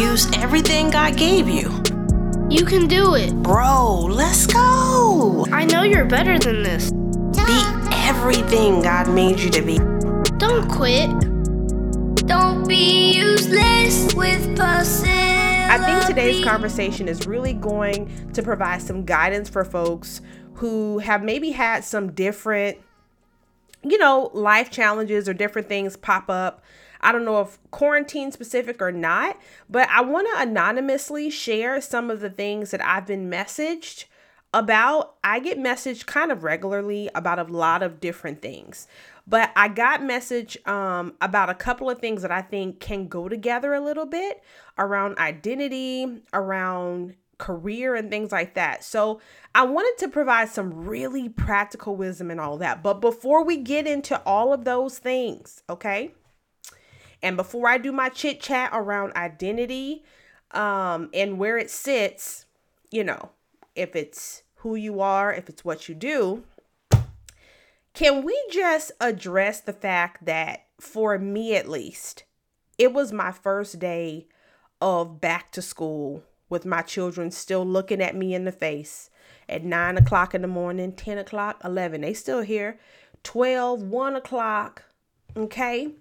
use everything God gave you. You can do it. Bro, let's go. I know you're better than this. Be everything God made you to be. Don't quit. Don't be useless with possibility. I think today's conversation is really going to provide some guidance for folks who have maybe had some different, you know, life challenges or different things pop up. I don't know if quarantine specific or not, but I want to anonymously share some of the things that I've been messaged about. I get messaged kind of regularly about a lot of different things. But I got message um, about a couple of things that I think can go together a little bit around identity, around career, and things like that. So I wanted to provide some really practical wisdom and all that. But before we get into all of those things, okay? And before I do my chit chat around identity um, and where it sits, you know, if it's who you are, if it's what you do, can we just address the fact that for me at least, it was my first day of back to school with my children still looking at me in the face at 9 o'clock in the morning, 10 o'clock, 11. They still here. 12, 1 o'clock. Okay.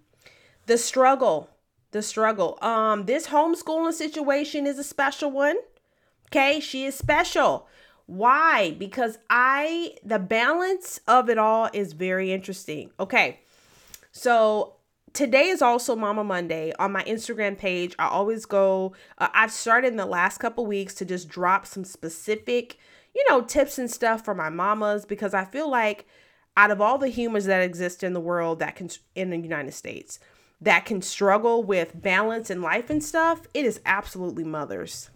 The struggle. The struggle. Um, this homeschooling situation is a special one. Okay, she is special. Why? Because I, the balance of it all is very interesting. Okay. So today is also Mama Monday on my Instagram page. I always go, uh, I've started in the last couple weeks to just drop some specific, you know, tips and stuff for my mamas because I feel like out of all the humans that exist in the world that can, in the United States, that can struggle with balance in life and stuff, it is absolutely mothers.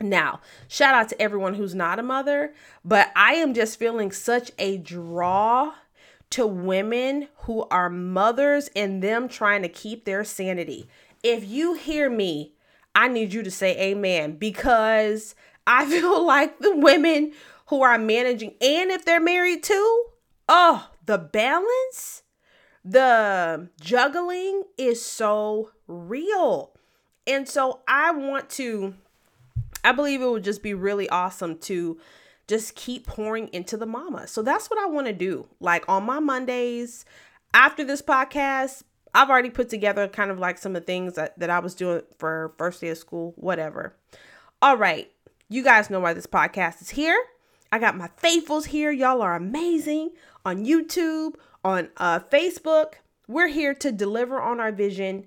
Now, shout out to everyone who's not a mother, but I am just feeling such a draw to women who are mothers and them trying to keep their sanity. If you hear me, I need you to say amen because I feel like the women who are managing, and if they're married too, oh, the balance, the juggling is so real. And so I want to I believe it would just be really awesome to just keep pouring into the mama. So that's what I want to do. Like on my Mondays after this podcast, I've already put together kind of like some of the things that, that I was doing for first day of school, whatever. All right. You guys know why this podcast is here. I got my faithfuls here. Y'all are amazing on YouTube, on uh, Facebook. We're here to deliver on our vision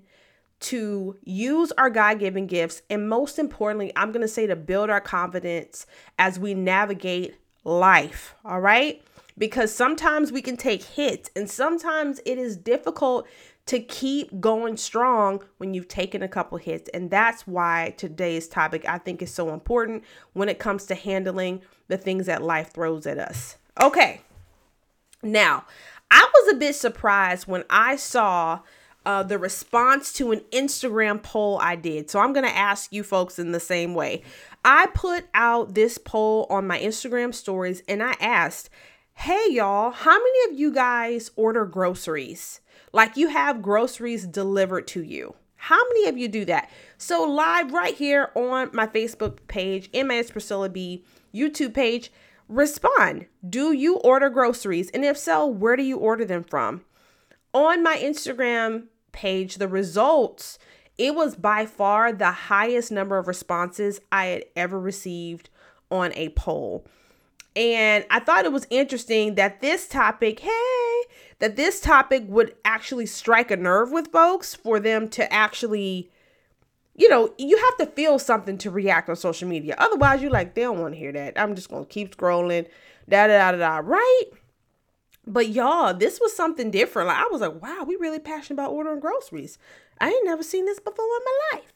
to use our God given gifts, and most importantly, I'm going to say to build our confidence as we navigate life. All right. Because sometimes we can take hits, and sometimes it is difficult to keep going strong when you've taken a couple hits. And that's why today's topic I think is so important when it comes to handling the things that life throws at us. Okay. Now, I was a bit surprised when I saw uh, the response to an Instagram poll I did. So I'm going to ask you folks in the same way. I put out this poll on my Instagram stories and I asked, hey, y'all, how many of you guys order groceries? Like you have groceries delivered to you. How many of you do that? So, live right here on my Facebook page, MS Priscilla B YouTube page, respond. Do you order groceries? And if so, where do you order them from? On my Instagram page, the results, it was by far the highest number of responses I had ever received on a poll. And I thought it was interesting that this topic, hey, that this topic would actually strike a nerve with folks for them to actually, you know, you have to feel something to react on social media. Otherwise, you're like, they don't want to hear that. I'm just going to keep scrolling, da da da da, right? But y'all, this was something different. Like I was like, wow, we really passionate about ordering groceries. I ain't never seen this before in my life.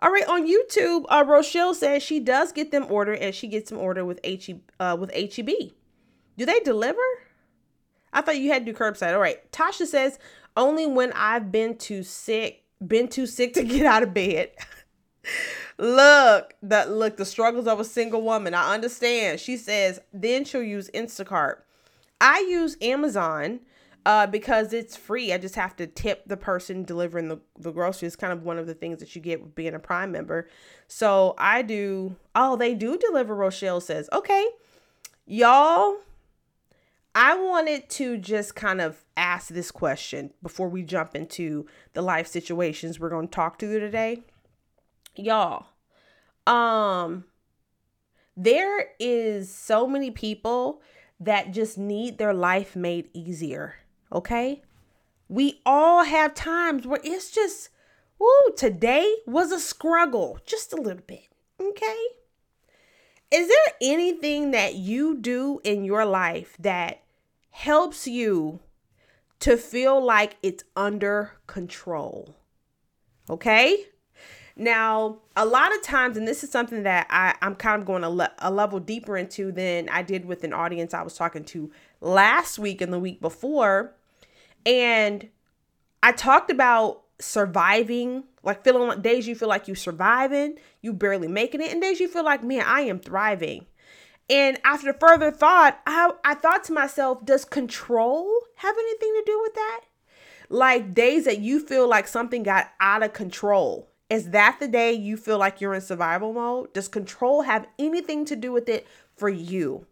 All right, on YouTube, uh, Rochelle says she does get them ordered and she gets them ordered with HE uh, with HEB. Do they deliver? I thought you had to do curbside. All right. Tasha says only when I've been too sick, been too sick to get out of bed. look, the look the struggles of a single woman. I understand. She says then she'll use Instacart. I use Amazon uh, because it's free. I just have to tip the person delivering the, the groceries. kind of one of the things that you get with being a Prime member. So I do, oh, they do deliver, Rochelle says. Okay, y'all, I wanted to just kind of ask this question before we jump into the life situations we're going to talk to today. Y'all, um, there is so many people that just need their life made easier. Okay. We all have times where it's just, whoo, today was a struggle, just a little bit. Okay. Is there anything that you do in your life that helps you to feel like it's under control? Okay. Now, a lot of times, and this is something that I, I'm kind of going a, le- a level deeper into than I did with an audience I was talking to last week and the week before. And I talked about surviving, like feeling like days you feel like you're surviving, you barely making it, and days you feel like, man, I am thriving. And after further thought, I, I thought to myself, does control have anything to do with that? Like days that you feel like something got out of control is that the day you feel like you're in survival mode? Does control have anything to do with it for you?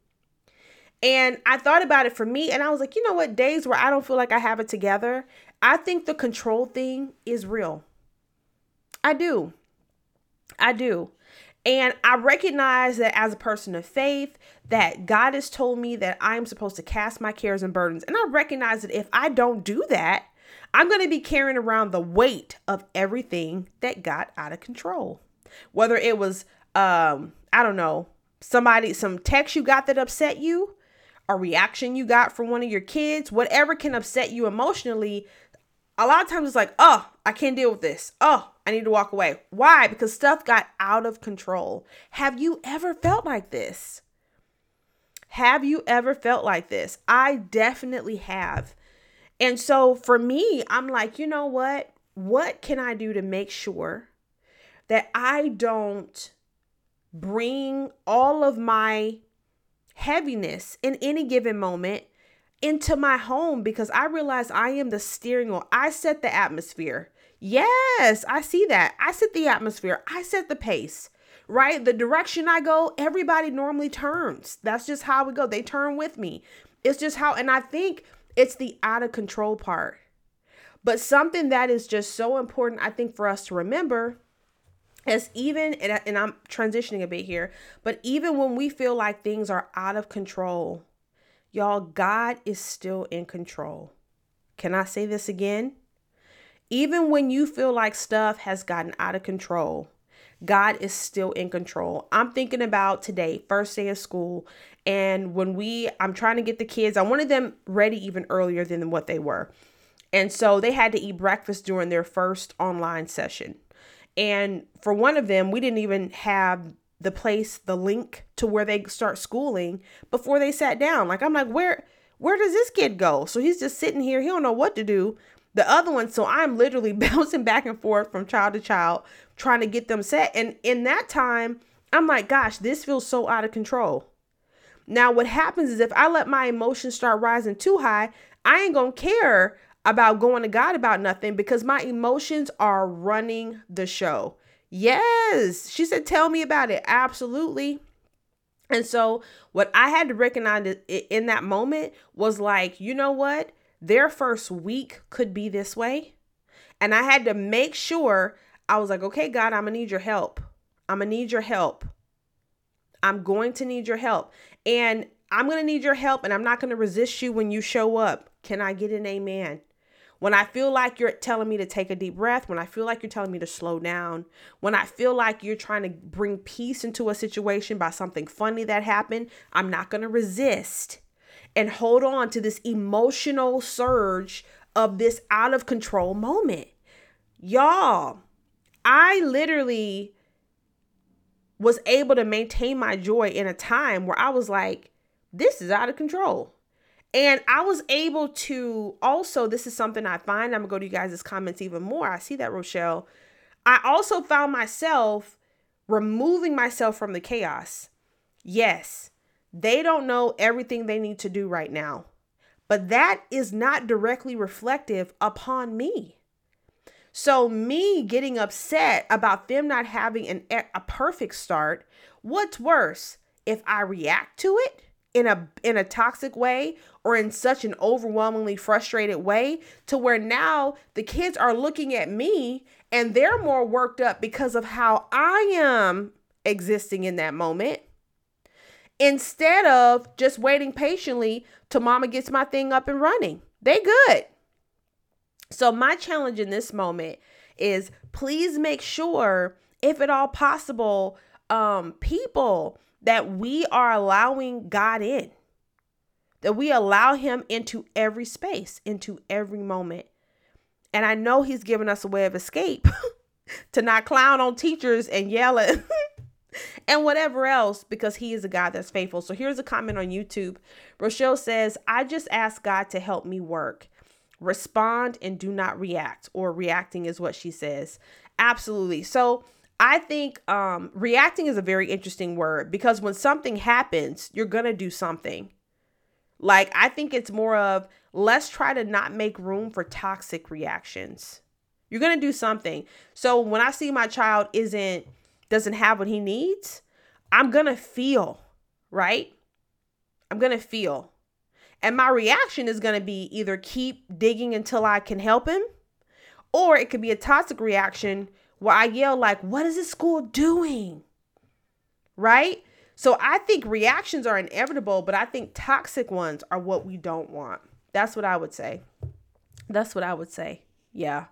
And I thought about it for me, and I was like, you know what? Days where I don't feel like I have it together, I think the control thing is real. I do. I do. And I recognize that as a person of faith, that God has told me that I am supposed to cast my cares and burdens. And I recognize that if I don't do that, I'm going to be carrying around the weight of everything that got out of control. Whether it was, um, I don't know, somebody, some text you got that upset you, a reaction you got from one of your kids, whatever can upset you emotionally. A lot of times it's like, oh, I can't deal with this. Oh, I need to walk away. Why? Because stuff got out of control. Have you ever felt like this? Have you ever felt like this? I definitely have. And so for me, I'm like, you know what? What can I do to make sure that I don't bring all of my heaviness in any given moment into my home because I realize I am the steering wheel. I set the atmosphere. Yes, I see that. I set the atmosphere. I set the pace, right? The direction I go, everybody normally turns. That's just how we go. They turn with me. It's just how, and I think it's the out of control part. But something that is just so important, I think, for us to remember is even, and, I'm transitioning a bit here, but even when we feel like things are out of control, y'all, God is still in control. Can I say this again? Even when you feel like stuff has gotten out of control, God is still in control. I'm thinking about today, first day of school, and when we, I'm trying to get the kids, I wanted them ready even earlier than what they were. And so they had to eat breakfast during their first online session. And for one of them, we didn't even have the place, the link to where they start schooling before they sat down. Like I'm like, where where does this kid go? So he's just sitting here, he don't know what to do. The other one, so I'm literally bouncing back and forth from child to child, trying to get them set. And in that time, I'm like, gosh, this feels so out of control. Now, what happens is if I let my emotions start rising too high, I ain't gonna care about going to God about nothing because my emotions are running the show. Yes, she said, tell me about it. Absolutely. And so, what I had to recognize in that moment was like, you know what? Their first week could be this way. And I had to make sure I was like, okay, God, I'm gonna need your help. I'm gonna need your help. I'm going to need your help. And I'm going to need your help and I'm not going to resist you when you show up. Can I get an amen? When I feel like you're telling me to take a deep breath, when I feel like you're telling me to slow down, when I feel like you're trying to bring peace into a situation by something funny that happened, I'm not going to resist and hold on to this emotional surge of this out of control moment. Y'all, I literally was able to maintain my joy in a time where I was like, this is out of control. And I was able to also, this is something I find, I'm gonna go to you guys' comments even more. I see that, Rochelle. I also found myself removing myself from the chaos. Yes, they don't know everything they need to do right now, but that is not directly reflective upon me. So, me getting upset about them not having an, a perfect start, what's worse? If I react to it in a in a toxic way or in such an overwhelmingly frustrated way to where now the kids are looking at me and they're more worked up because of how I am existing in that moment instead of just waiting patiently till mama gets my thing up and running. They good. So my challenge in this moment is please make sure if at all possible um people that we are allowing God in. That we allow him into every space, into every moment. And I know he's given us a way of escape to not clown on teachers and yell at and whatever else because he is a God that's faithful. So here's a comment on YouTube. Rochelle says, I just ask God to help me work. Respond and do not react, or reacting is what she says. Absolutely. So I think um, reacting is a very interesting word because when something happens, you're going to do something. Like, I think it's more of let's try to not make room for toxic reactions. You're going to do something. So when I see my child isn't doesn't have what he needs, I'm going to feel, right? I'm going to feel. And my reaction is going to be either keep digging until I can help him, or it could be a toxic reaction where I yell, like, what is this school doing? Right? So I think reactions are inevitable, but I think toxic ones are what we don't want. That's what I would say. That's what I would say. Yeah.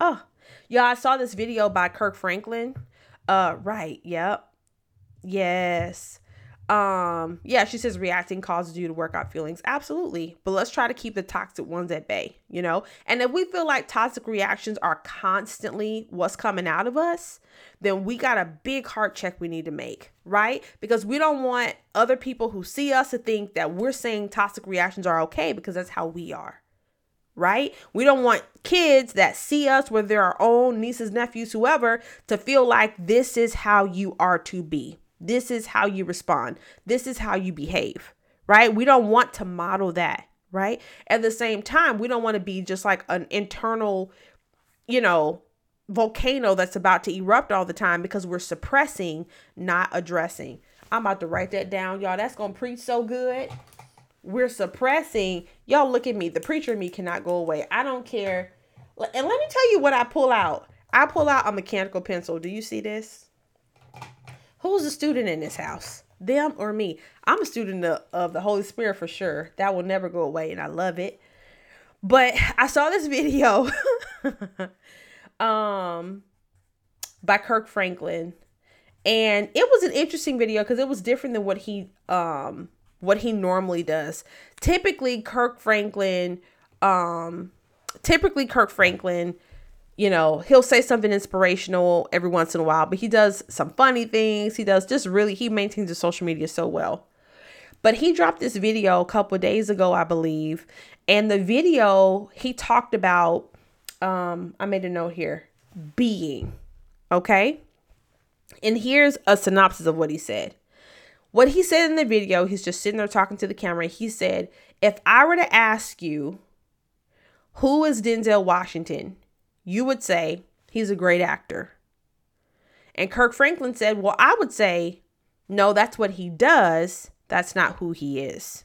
Oh, yeah, I saw this video by Kirk Franklin uh, right. Yep. Yes. Um, yeah, she says reacting causes you to work out feelings. Absolutely. But let's try to keep the toxic ones at bay, you know? And if we feel like toxic reactions are constantly what's coming out of us, then we got a big heart check we need to make, right? Because we don't want other people who see us to think that we're saying toxic reactions are okay because that's how we are right? We don't want kids that see us, whether they're our own nieces, nephews, whoever, to feel like this is how you are to be. This is how you respond. This is how you behave, right? We don't want to model that, right? At the same time, we don't want to be just like an internal, you know, volcano that's about to erupt all the time because we're suppressing, not addressing. I'm about to write that down, y'all. That's going to preach so good we're suppressing. Y'all look at me. The preacher me cannot go away. I don't care. And let me tell you what I pull out. I pull out a mechanical pencil. Do you see this? Who's a student in this house? Them or me? I'm a student of, of the Holy Spirit for sure. That will never go away, and I love it. But I saw this video um by Kirk Franklin and it was an interesting video because it was different than what he um what he normally does. Typically, Kirk Franklin, um, typically Kirk Franklin, you know, he'll say something inspirational every once in a while, but he does some funny things. He does just really he maintains his social media so well. But he dropped this video a couple days ago, I believe, and the video he talked about um I made a note here, being, okay? And here's a synopsis of what he said. What he said in the video, he's just sitting there talking to the camera. He said, If I were to ask you, who is Denzel Washington? You would say, he's a great actor. And Kirk Franklin said, Well, I would say, no, that's what he does. That's not who he is.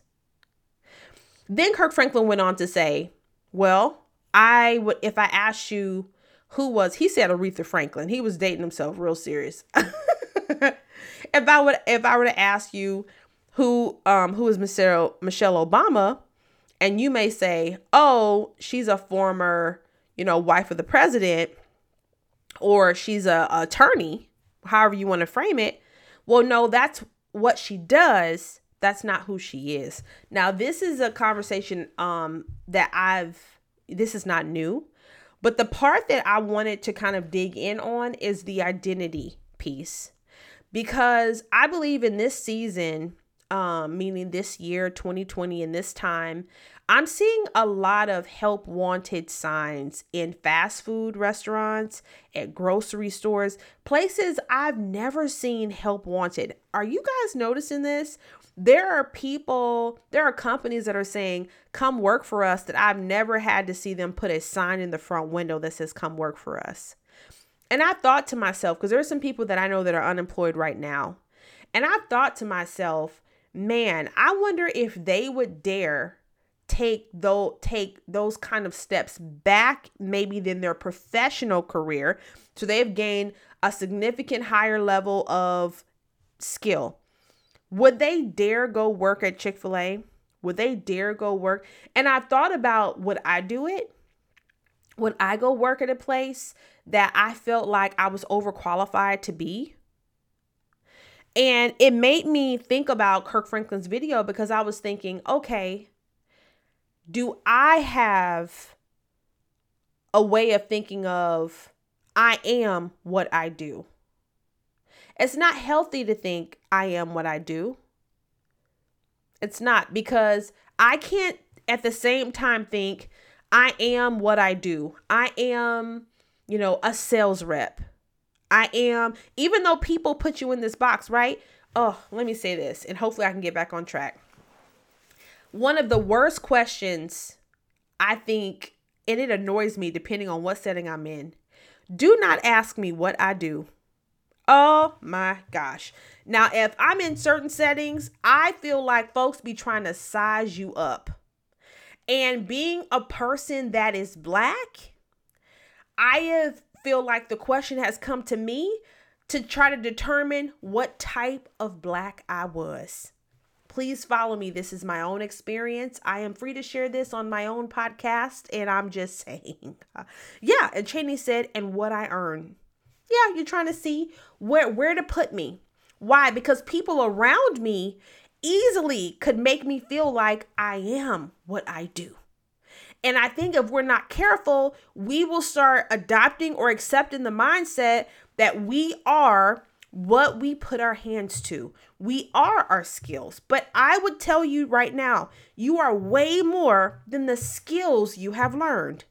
Then Kirk Franklin went on to say, Well, I would, if I asked you who was, he said Aretha Franklin. He was dating himself real serious. if I would if I were to ask you who um who is Michelle Michelle Obama, and you may say, "Oh, she's a former, you know, wife of the president, or she's a, a attorney, however you want to frame it." Well, no, that's what she does. That's not who she is. Now, this is a conversation um that I've this is not new, but the part that I wanted to kind of dig in on is the identity piece because I believe in this season, um, meaning this year, 2020, and this time, I'm seeing a lot of help wanted signs in fast food restaurants, at grocery stores, places I've never seen help wanted. Are you guys noticing this? There are people, there are companies that are saying, come work for us, that I've never had to see them put a sign in the front window that says, come work for us. And I thought to myself, because there are some people that I know that are unemployed right now. And I thought to myself, man, I wonder if they would dare take though take those kind of steps back maybe than their professional career. So they've gained a significant higher level of skill. Would they dare go work at chick-fil-a? Would they dare go work? And i thought about would i do it? Would i go work at a place that i felt like i was overqualified to be and it made me think about Kirk Franklin's video because I was thinking, okay, do I have a way of thinking of I am what I do? It's not healthy to think I am what I do. It's not because I can't at the same time think I am what I do. I am, you know, a sales rep. I am, even though people put you in this box, right? Oh, let me say this, and hopefully I can get back on track. One of the worst questions I think, and it annoys me depending on what setting I'm in. Do not ask me what I do. Oh my gosh. Now, if I'm in certain settings, I feel like folks be trying to size you up. And being a person that is black, I feel like the question has come to me to try to determine what type of black I was. Please follow me. This is my own experience. I am free to share this on my own podcast, and I'm just saying. yeah, and Cheney said, and what I earn. Yeah, you're trying to see where where to put me. Why? Because people around me easily could make me feel like I am what I do. And I think if we're not careful, we will start adopting or accepting the mindset that we are what we put our hands to. We are our skills. But I would tell you right now, you are way more than the skills you have learned.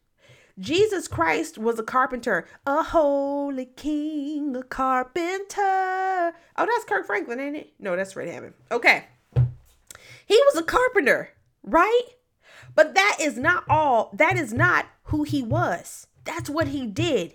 Jesus Christ was a carpenter, a holy king, a carpenter. Oh, that's Kirk Franklin, ain't it? No, that's Fred Hammond. Okay. He was a carpenter, right? But that is not all. That is not who he was. That's what he did.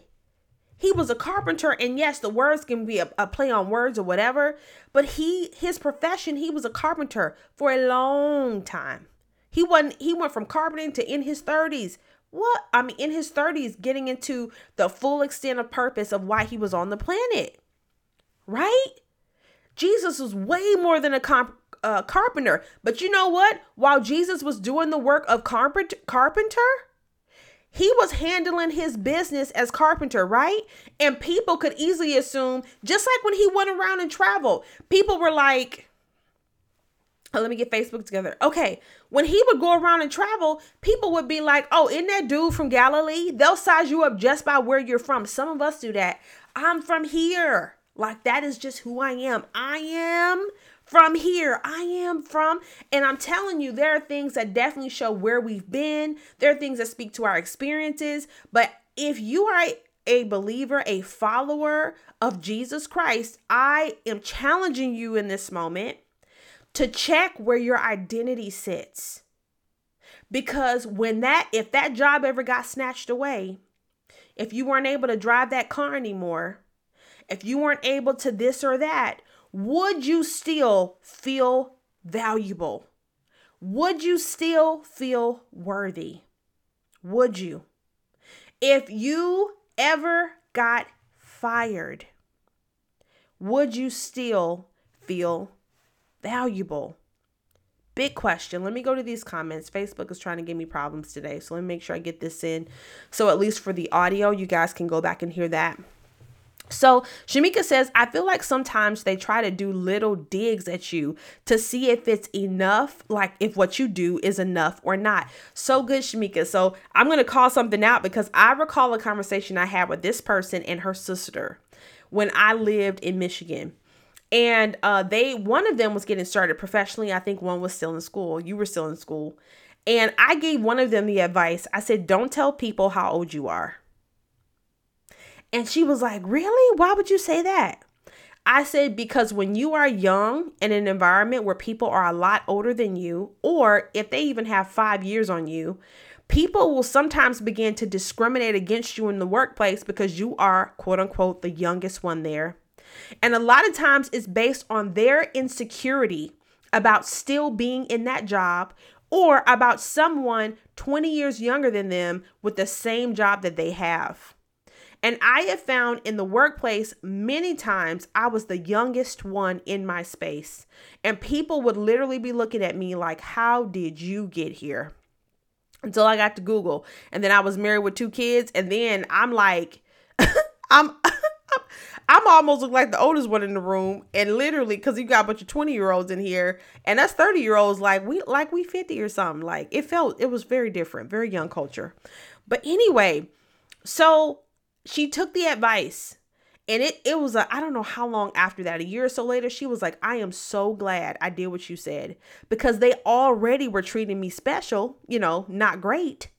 He was a carpenter, and yes, the words can be a, a, play on words or whatever, but he his profession, he was a carpenter for a long time. He wasn't he went from carpenting to in his 30s. What? I mean, in his 30s, getting into the full extent of purpose of why he was on the planet. Right? Jesus was way more than a comp- uh, carpenter. But you know what? While Jesus was doing the work of carpenter, carpenter, he was handling his business as carpenter, right? And people could easily assume, just like when he went around and traveled, people were like, oh, let me get Facebook together. Okay, when he would go around and travel, people would be like, oh, isn't that dude from Galilee? They'll size you up just by where you're from. Some of us do that. I'm from here. Like, that is just who I am. I am from here. I am from, and I'm telling you, there are things that definitely show where we've been. There are things that speak to our experiences. But if you are a believer, a follower of Jesus Christ, I am challenging you in this moment to check where your identity sits. Because when that, if that job ever got snatched away, if you weren't able to drive that car anymore, if you weren't able to this or that, would you still feel valuable? Would you still feel worthy? Would you? If you ever got fired, would you still feel valuable? Big question. Let me go to these comments. Facebook is trying to give me problems today. So let me make sure I get this in. So, at least for the audio, you guys can go back and hear that. So Shamika says, I feel like sometimes they try to do little digs at you to see if it's enough, like if what you do is enough or not. So good, Shamika. So I'm going to call something out because I recall a conversation I had with this person and her sister when I lived in Michigan. And uh, they, one of them was getting started professionally. I think one was still in school. You were still in school. And I gave one of them the advice I said, don't tell people how old you are. And she was like, Really? Why would you say that? I said, Because when you are young in an environment where people are a lot older than you, or if they even have five years on you, people will sometimes begin to discriminate against you in the workplace because you are, quote unquote, the youngest one there. And a lot of times it's based on their insecurity about still being in that job or about someone 20 years younger than them with the same job that they have. And I have found in the workplace many times I was the youngest one in my space. And people would literally be looking at me like, How did you get here? Until I got to Google. And then I was married with two kids. And then I'm like, I'm. I'm almost look like the oldest one in the room, and literally, because you got a bunch of twenty year olds in here, and that's thirty year olds, like we like we fifty or something. Like it felt, it was very different, very young culture. But anyway, so she took the advice and it it was a I don't know how long after that, a year or so later, she was like, I am so glad I did what you said because they already were treating me special, you know, not great.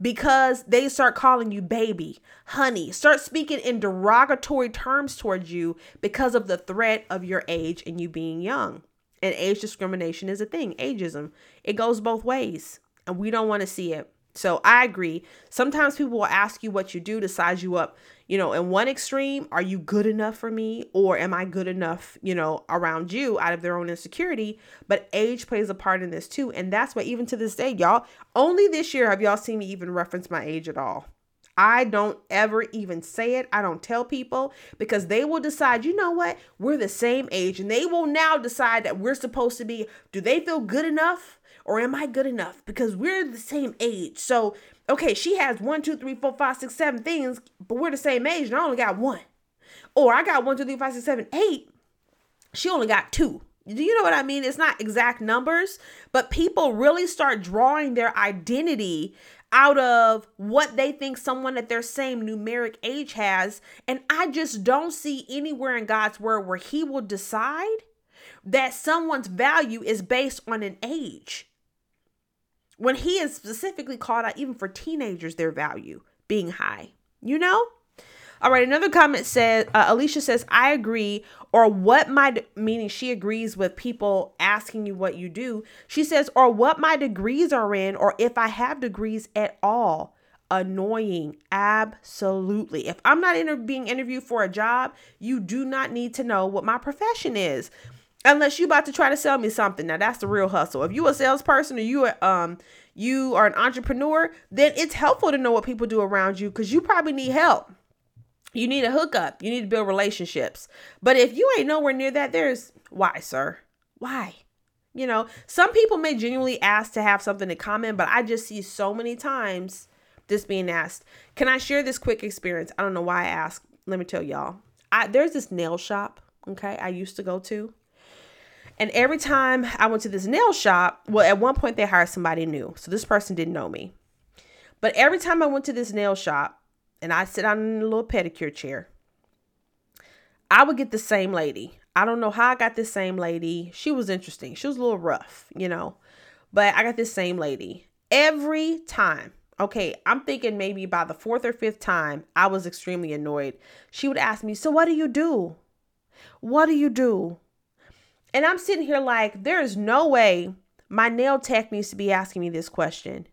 Because they start calling you baby, honey, start speaking in derogatory terms towards you because of the threat of your age and you being young. And age discrimination is a thing, ageism. It goes both ways, and we don't want to see it. So I agree. Sometimes people will ask you what you do to size you up. You know, in one extreme, are you good enough for me? Or am I good enough, you know, around you out of their own insecurity? But age plays a part in this too. And that's why, even to this day, y'all, only this year have y'all seen me even reference my age at all. I don't ever even say it. I don't tell people because they will decide, you know what? We're the same age. And they will now decide that we're supposed to be, do they feel good enough? Or am I good enough? Because we're the same age. So, okay, she has one, two, three, four, five, six, seven things, but we're the same age and I only got one. Or I got one, two, three, five, six, seven, eight. She only got two. Do you know what I mean? It's not exact numbers, but people really start drawing their identity out of what they think someone at their same numeric age has. And I just don't see anywhere in God's word where He will decide that someone's value is based on an age when he is specifically called out even for teenagers their value being high you know? All right another comment says uh, alicia says i agree or what my meaning she agrees with people asking you what you do. She says or what my degrees are in or if i have degrees at all. Annoying absolutely. If i'm not inter- being interviewed for a job you do not need to know what my profession is unless you about to try to sell me something. Now that's the real hustle. If you a salesperson or you um you are an entrepreneur, then it's helpful to know what people do around you because you probably need help. You need a hookup. You need to build relationships. But if you ain't nowhere near that, there's why, sir? Why? You know, some people may genuinely ask to have something in common, but I just see so many times this being asked. Can I share this quick experience? I don't know why I asked. Let me tell y'all. I there's this nail shop, okay, I used to go to. And every time I went to this nail shop, well, at one point they hired somebody new. So this person didn't know me. But every time I went to this nail shop and I sit down in a little pedicure chair, I would get the same lady. I don't know how I got this same lady. She was interesting. She was a little rough, you know. But I got this same lady every time. Okay, I'm thinking maybe by the fourth or fifth time, I was extremely annoyed. She would ask me, So what do you do? What do you do? And I'm sitting here like, there is no way my nail tech needs to be asking me this question.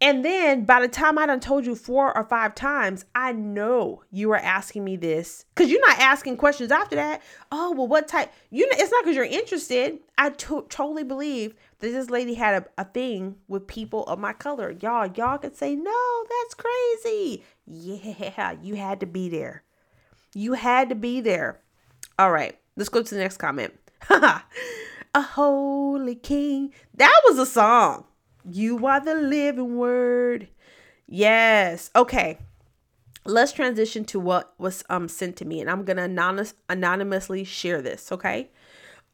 And then by the time I done told you four or five times, I know you are asking me this because you're not asking questions after that. Oh, well, what type? You know, it's not because you're interested. I to- totally believe that this lady had a, a thing with people of my color. Y'all, y'all could say, no, that's crazy. Yeah, you had to be there. You had to be there. All right. Let's go to the next comment. a holy king. That was a song. You are the living word. Yes. Okay. Let's transition to what was um sent to me and I'm going to anonymous, anonymously share this, okay?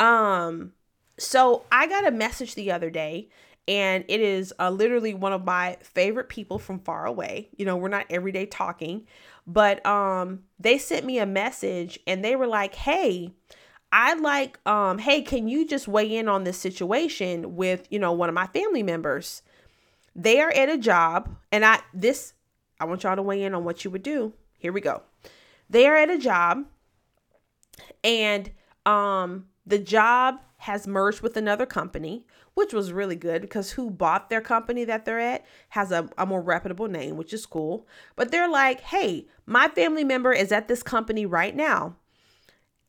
Um so I got a message the other day and it is uh, literally one of my favorite people from far away. You know, we're not everyday talking, but um they sent me a message and they were like, "Hey, I like, um, hey, can you just weigh in on this situation with, you know, one of my family members? They are at a job, and I this I want y'all to weigh in on what you would do. Here we go. They are at a job, and um, the job has merged with another company, which was really good because who bought their company that they're at has a, a more reputable name, which is cool. But they're like, hey, my family member is at this company right now.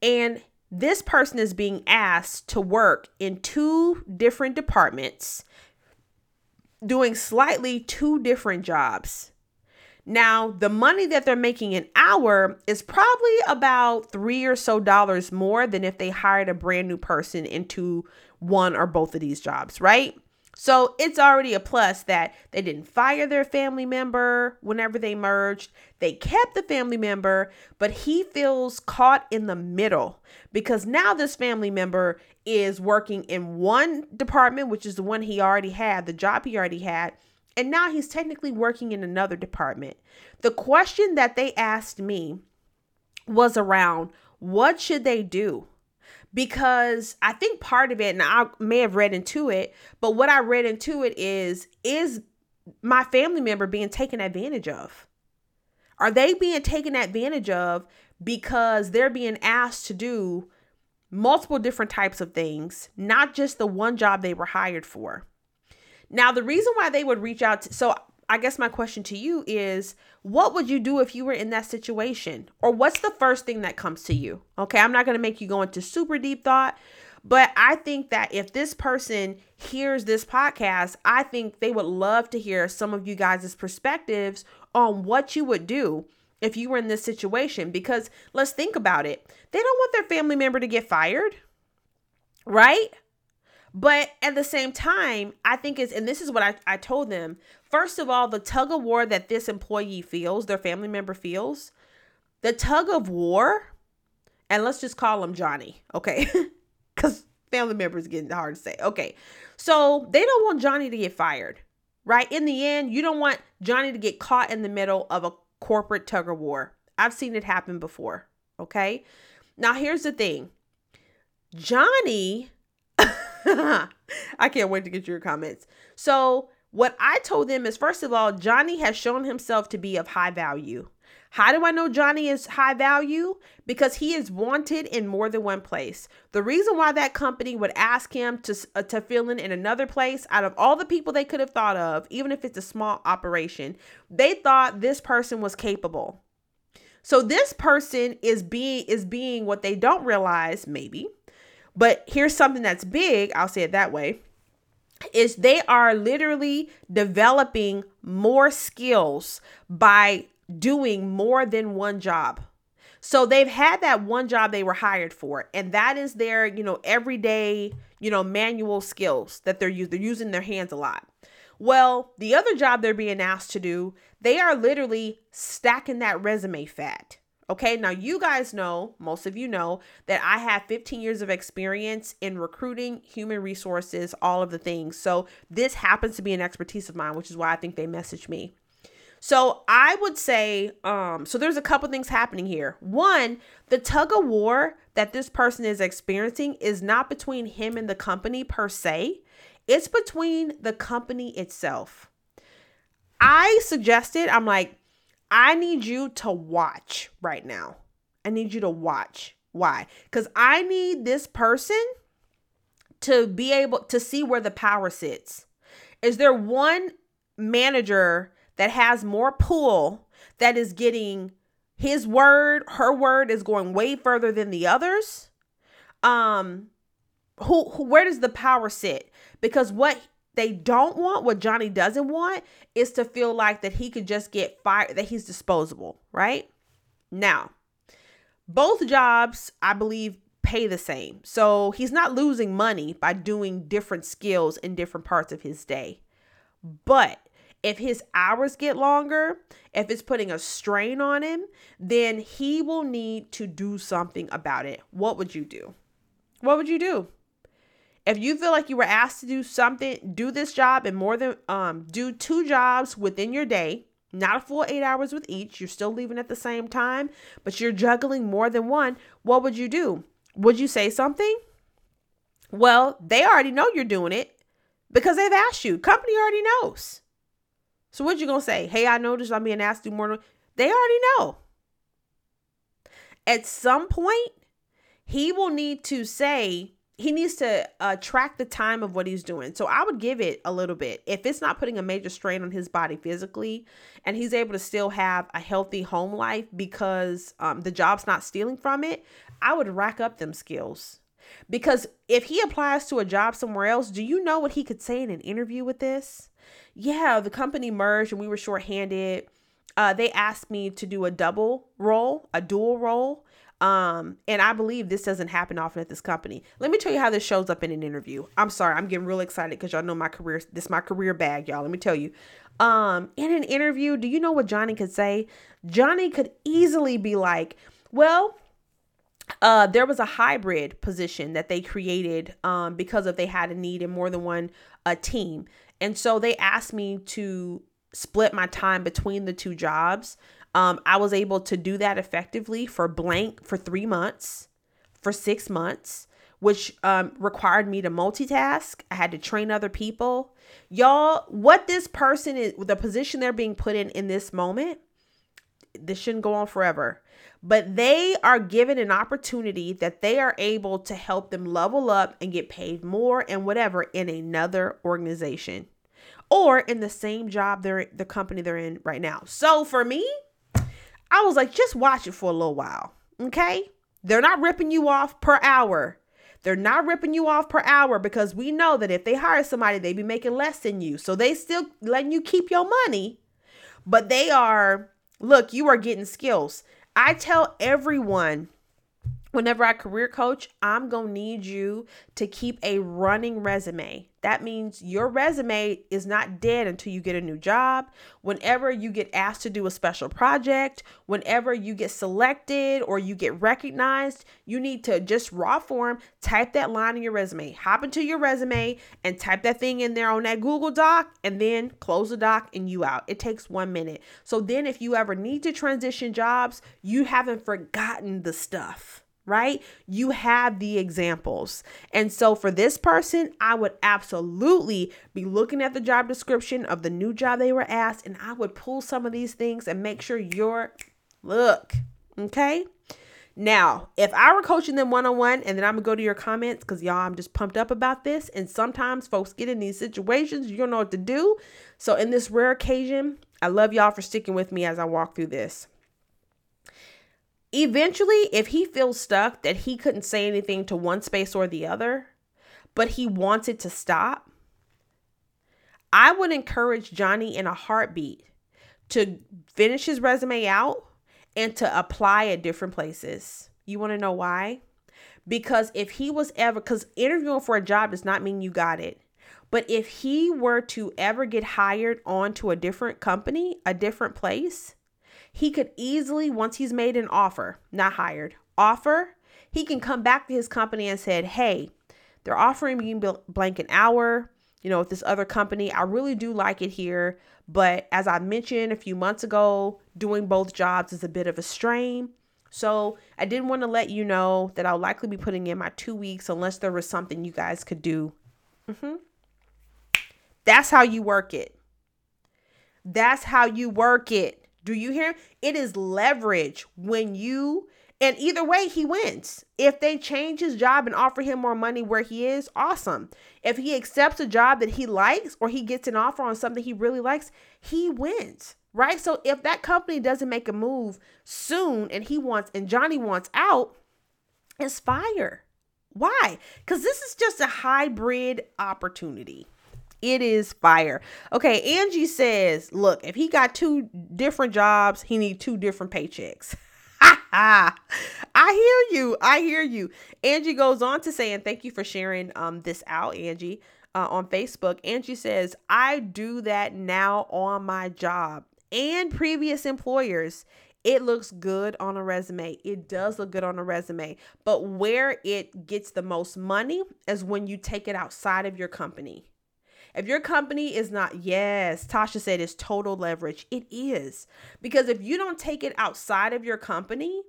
And this person is being asked to work in two different departments, doing slightly two different jobs. Now, the money that they're making an hour is probably about three or so dollars more than if they hired a brand new person into one or both of these jobs, right? So it's already a plus that they didn't fire their family member whenever they merged. They kept the family member, but he feels caught in the middle because now this family member is working in one department, which is the one he already had, the job he already had, and now he's technically working in another department. The question that they asked me was around what should they do? Because I think part of it, and I may have read into it, but what I read into it is is my family member being taken advantage of? Are they being taken advantage of because they're being asked to do multiple different types of things, not just the one job they were hired for? Now, the reason why they would reach out to, so I guess my question to you is what would you do if you were in that situation? Or what's the first thing that comes to you? Okay, I'm not going to make you go into super deep thought, but I think that if this person hears this podcast, I think they would love to hear some of you guys' perspectives on what you would do if you were in this situation because let's think about it. They don't want their family member to get fired, right? But at the same time, I think it's, and this is what I, I told them. First of all, the tug of war that this employee feels, their family member feels, the tug of war, and let's just call him Johnny, okay? Because family member is getting hard to say. Okay. So they don't want Johnny to get fired, right? In the end, you don't want Johnny to get caught in the middle of a corporate tug of war. I've seen it happen before, okay? Now, here's the thing Johnny I can't wait to get your comments. So, what I told them is first of all, Johnny has shown himself to be of high value. How do I know Johnny is high value? Because he is wanted in more than one place. The reason why that company would ask him to uh, to fill in in another place, out of all the people they could have thought of, even if it's a small operation, they thought this person was capable. So this person is being is being what they don't realize maybe but here's something that's big, I'll say it that way, is they are literally developing more skills by doing more than one job. So they've had that one job they were hired for, and that is their, you know, everyday, you know, manual skills that they're using. They're using their hands a lot. Well, the other job they're being asked to do, they are literally stacking that resume fat. Okay, now you guys know, most of you know, that I have 15 years of experience in recruiting, human resources, all of the things. So this happens to be an expertise of mine, which is why I think they messaged me. So I would say, um, so there's a couple things happening here. One, the tug of war that this person is experiencing is not between him and the company per se, it's between the company itself. I suggested, I'm like, I need you to watch right now. I need you to watch. Why? Because I need this person to be able to see where the power sits. Is there one manager that has more pull that is getting his word, her word is going way further than the others? Um, who, who where does the power sit? Because what they don't want, what Johnny doesn't want, is to feel like that he could just get fired, that he's disposable, right? Now, both jobs, I believe, pay the same. So he's not losing money by doing different skills in different parts of his day. But if his hours get longer, if it's putting a strain on him, then he will need to do something about it. What would you do? What would you do? If you feel like you were asked to do something, do this job and more than um do two jobs within your day, not a full 8 hours with each, you're still leaving at the same time, but you're juggling more than one, what would you do? Would you say something? Well, they already know you're doing it because they've asked you. Company already knows. So what you gonna say? Hey, I noticed I'm being asked to do more. They already know. At some point, he will need to say he needs to uh, track the time of what he's doing. So I would give it a little bit. If it's not putting a major strain on his body physically, and he's able to still have a healthy home life because um, the job's not stealing from it, I would rack up them skills. Because if he applies to a job somewhere else, do you know what he could say in an interview with this? Yeah, the company merged and we were shorthanded. Uh, they asked me to do a double role, a dual role. Um, and I believe this doesn't happen often at this company. Let me tell you how this shows up in an interview. I'm sorry, I'm getting real excited because y'all know my career. This is my career bag, y'all. Let me tell you. Um, in an interview, do you know what Johnny could say? Johnny could easily be like, "Well, uh, there was a hybrid position that they created um, because of they had a need in more than one uh, team, and so they asked me to split my time between the two jobs. Um, I was able to do that effectively for blank for three months, for six months, which um, required me to multitask. I had to train other people. Y'all, what this person is, the position they're being put in in this moment, this shouldn't go on forever. But they are given an opportunity that they are able to help them level up and get paid more and whatever in another organization or in the same job they're the company they're in right now. So for me, I was like, just watch it for a little while. Okay. They're not ripping you off per hour. They're not ripping you off per hour because we know that if they hire somebody, they be making less than you. So they still letting you keep your money, but they are, look, you are getting skills. I tell everyone whenever I career coach, I'm going to need you to keep a running resume. That means your resume is not dead until you get a new job. Whenever you get asked to do a special project, whenever you get selected or you get recognized, you need to just raw form type that line in your resume. Hop into your resume and type that thing in there on that Google Doc and then close the doc and you out. It takes 1 minute. So then if you ever need to transition jobs, you haven't forgotten the stuff right? You have the examples. And so for this person, I would absolutely be looking at the job description of the new job they were asked, and I would pull some of these things and make sure you're, look, okay? Now, if I were coaching them one on one, and then I'm gonna go to your comments because y'all, I'm just pumped up about this. And sometimes folks get in these situations, you don't know what to do. So, in this rare occasion, I love y'all for sticking with me as I walk through this. Eventually, if he feels stuck that he couldn't say anything to one space or the other, but he wanted to stop, I would encourage Johnny in a heartbeat to finish his resume out and to apply at different places. You want to know why? Because if he was ever, because interviewing for a job does not mean you got it. But if he were to ever get hired onto a different company, a different place, he could easily, once he's made an offer, not hired, offer, he can come back to his company and said, hey, they're offering me blank an hour, you know, with this other company. I really do like it here. But as I mentioned a few months ago, doing both jobs is a bit of a strain. So I didn't want to let you know that I'll likely be putting in my two weeks unless there was something you guys could do. Mm-hmm. That's how you work it. That's how you work it. Do you hear? It is leverage when you and either way he wins. If they change his job and offer him more money where he is, awesome. If he accepts a job that he likes or he gets an offer on something he really likes, he wins. Right? So if that company doesn't make a move soon and he wants and Johnny wants out, it's fire. Why? Cuz this is just a hybrid opportunity. It is fire. Okay, Angie says, look, if he got two different jobs, he need two different paychecks. I hear you. I hear you. Angie goes on to say, and thank you for sharing um this out, Angie, uh, on Facebook. Angie says, I do that now on my job and previous employers. It looks good on a resume. It does look good on a resume. But where it gets the most money is when you take it outside of your company. If your company is not, yes, Tasha said it's total leverage. It is. Because if you don't take it outside of your company,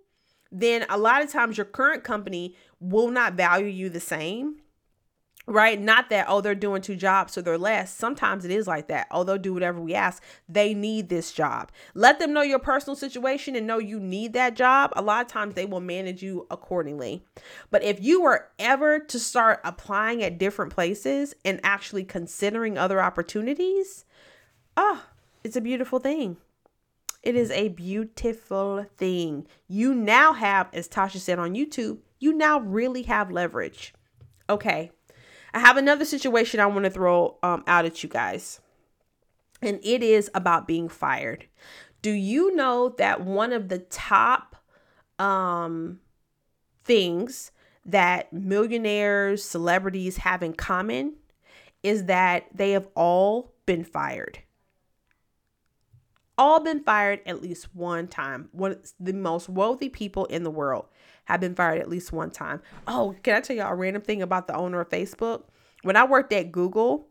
then a lot of times your current company will not value you the same right? Not that, oh, they're doing two jobs, so they're less. Sometimes it is like that. Oh, they'll do whatever we ask. They need this job. Let them know your personal situation and know you need that job. A lot of times they will manage you accordingly. But if you were ever to start applying at different places and actually considering other opportunities, oh, it's a beautiful thing. It is a beautiful thing. You now have, as Tasha said on YouTube, you now really have leverage. Okay, I have another situation I want to throw um, out at you guys, and it is about being fired. Do you know that one of the top um, things that millionaires, celebrities have in common is that they have all been fired? All been fired at least one time. One the most wealthy people in the world have been fired at least one time. Oh, can I tell y'all a random thing about the owner of Facebook? When I worked at Google,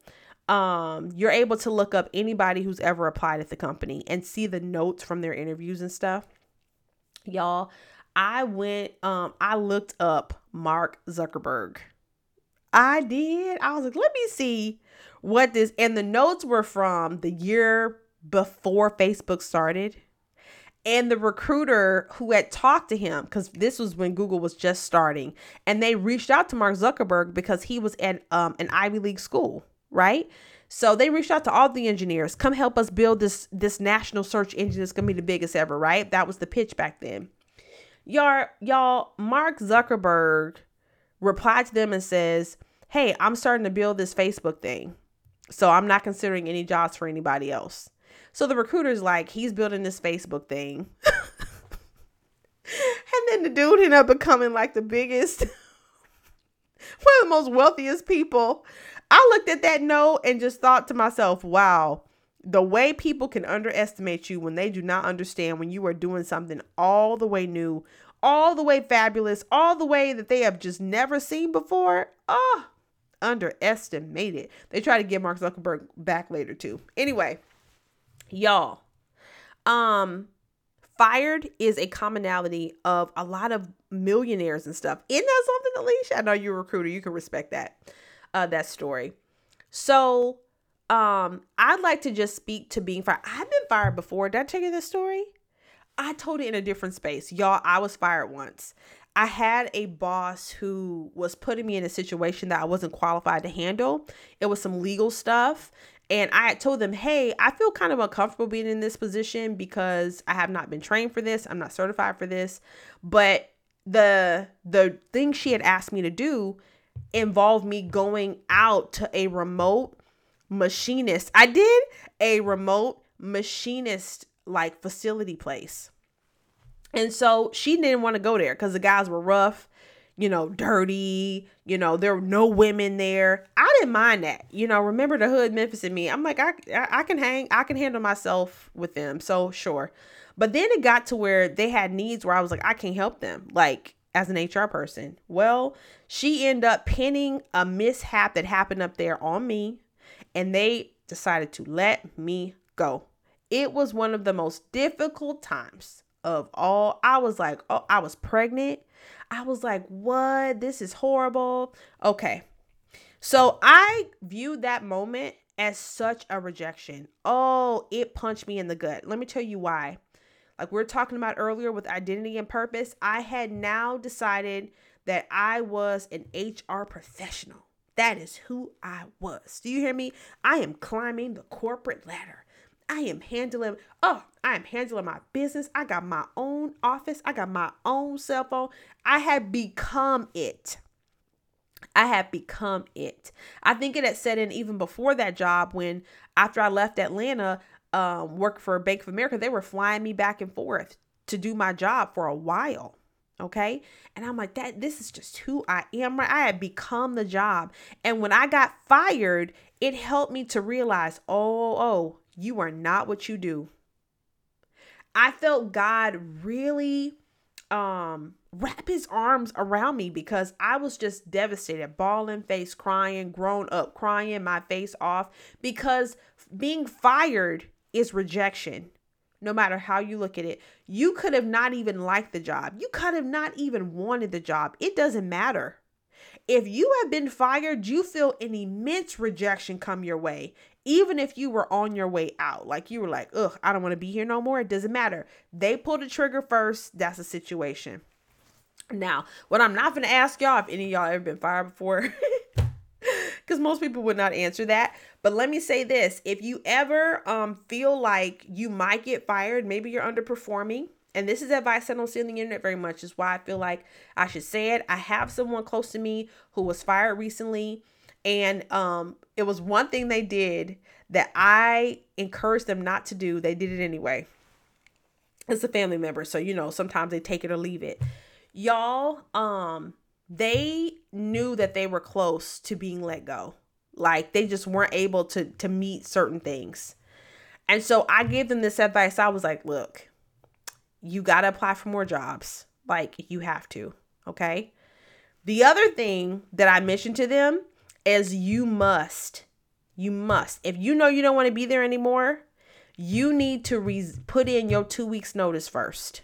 um, you're able to look up anybody who's ever applied at the company and see the notes from their interviews and stuff. Y'all, I went, um, I looked up Mark Zuckerberg. I did. I was like, let me see what this, and the notes were from the year before Facebook started and the recruiter who had talked to him because this was when google was just starting and they reached out to mark zuckerberg because he was at um, an ivy league school right? So they reached out to all the engineers come help us build this this national search engine that's gonna be the biggest ever right? That was the pitch back then. Y'all y'all mark zuckerberg replied to them and says hey i'm starting to build this facebook thing so i'm not considering any jobs for anybody else so the recruiter's like, he's building this Facebook thing. and then the dude ended up becoming like the biggest, one of the most wealthiest people. I looked at that note and just thought to myself, wow, the way people can underestimate you when they do not understand when you are doing something all the way new, all the way fabulous, all the way that they have just never seen before. Oh, underestimated. They try to get Mark Zuckerberg back later too. Anyway, Y'all, um, fired is a commonality of a lot of millionaires and stuff. Isn't that something, Alicia? I know you're a recruiter. You can respect that, uh, that story. So, um, I'd like to just speak to being fired. I've been fired before. Did I tell you this story? I told it in a different space. Y'all, I was fired once. I had a boss who was putting me in a situation that I wasn't qualified to handle. It was some legal stuff. And I told them, hey, I feel kind of uncomfortable being in this position because I have not been trained for this. I'm not certified for this. But the the thing she had asked me to do involved me going out to a remote machinist. I did a remote machinist like facility place. And so she didn't want to go there because the guys were rough you know, dirty, you know, there were no women there. I didn't mind that. You know, remember the hood Memphis and me. I'm like, I, I can hang, I can handle myself with them. So sure. But then it got to where they had needs where I was like, I can't help them. Like as an HR person. Well, she ended up pinning a mishap that happened up there on me and they decided to let me go. It was one of the most difficult times of all. I was like, oh, I was pregnant. I was like, what? This is horrible. Okay. So I viewed that moment as such a rejection. Oh, it punched me in the gut. Let me tell you why. Like we are talking about earlier with identity and purpose, I had now decided that I was an HR professional. That is who I was. Do you hear me? I am climbing the corporate ladder. I am handling, oh, I am handling my business. I got my own office. I got my own cell phone. I have become it. I have become it. I think it had set in even before that job when after I left Atlanta, um, work for Bank of America, they were flying me back and forth to do my job for a while. Okay. And I'm like, that this is just who I am. Right. I had become the job. And when I got fired, it helped me to realize, oh, oh, you are not what you do. I felt God really um wrap his arms around me because I was just devastated, bawling face, crying, grown up, crying my face off because being fired is rejection. no matter how you look at it. You could have not even liked the job. You could have not even wanted the job. It doesn't matter. If you have been fired, you feel an immense rejection come your way, even if you were on your way out. Like you were like, ugh, I don't want to be here no more. It doesn't matter. They pulled the trigger first. That's the situation. Now, what I'm not going to ask y'all if any of y'all ever been fired before, because most people would not answer that. But let me say this if you ever um, feel like you might get fired, maybe you're underperforming, and this is advice I don't see on the internet very much, is why I feel like I should say it. I have someone close to me who was fired recently, and um, it was one thing they did that I encouraged them not to do. They did it anyway. It's a family member, so you know sometimes they take it or leave it. Y'all, um, they knew that they were close to being let go. Like they just weren't able to to meet certain things. And so I gave them this advice. I was like, look, you got to apply for more jobs. Like you have to, okay? The other thing that I mentioned to them is you must, you must, if you know you don't want to be there anymore, you need to re- put in your two weeks notice first.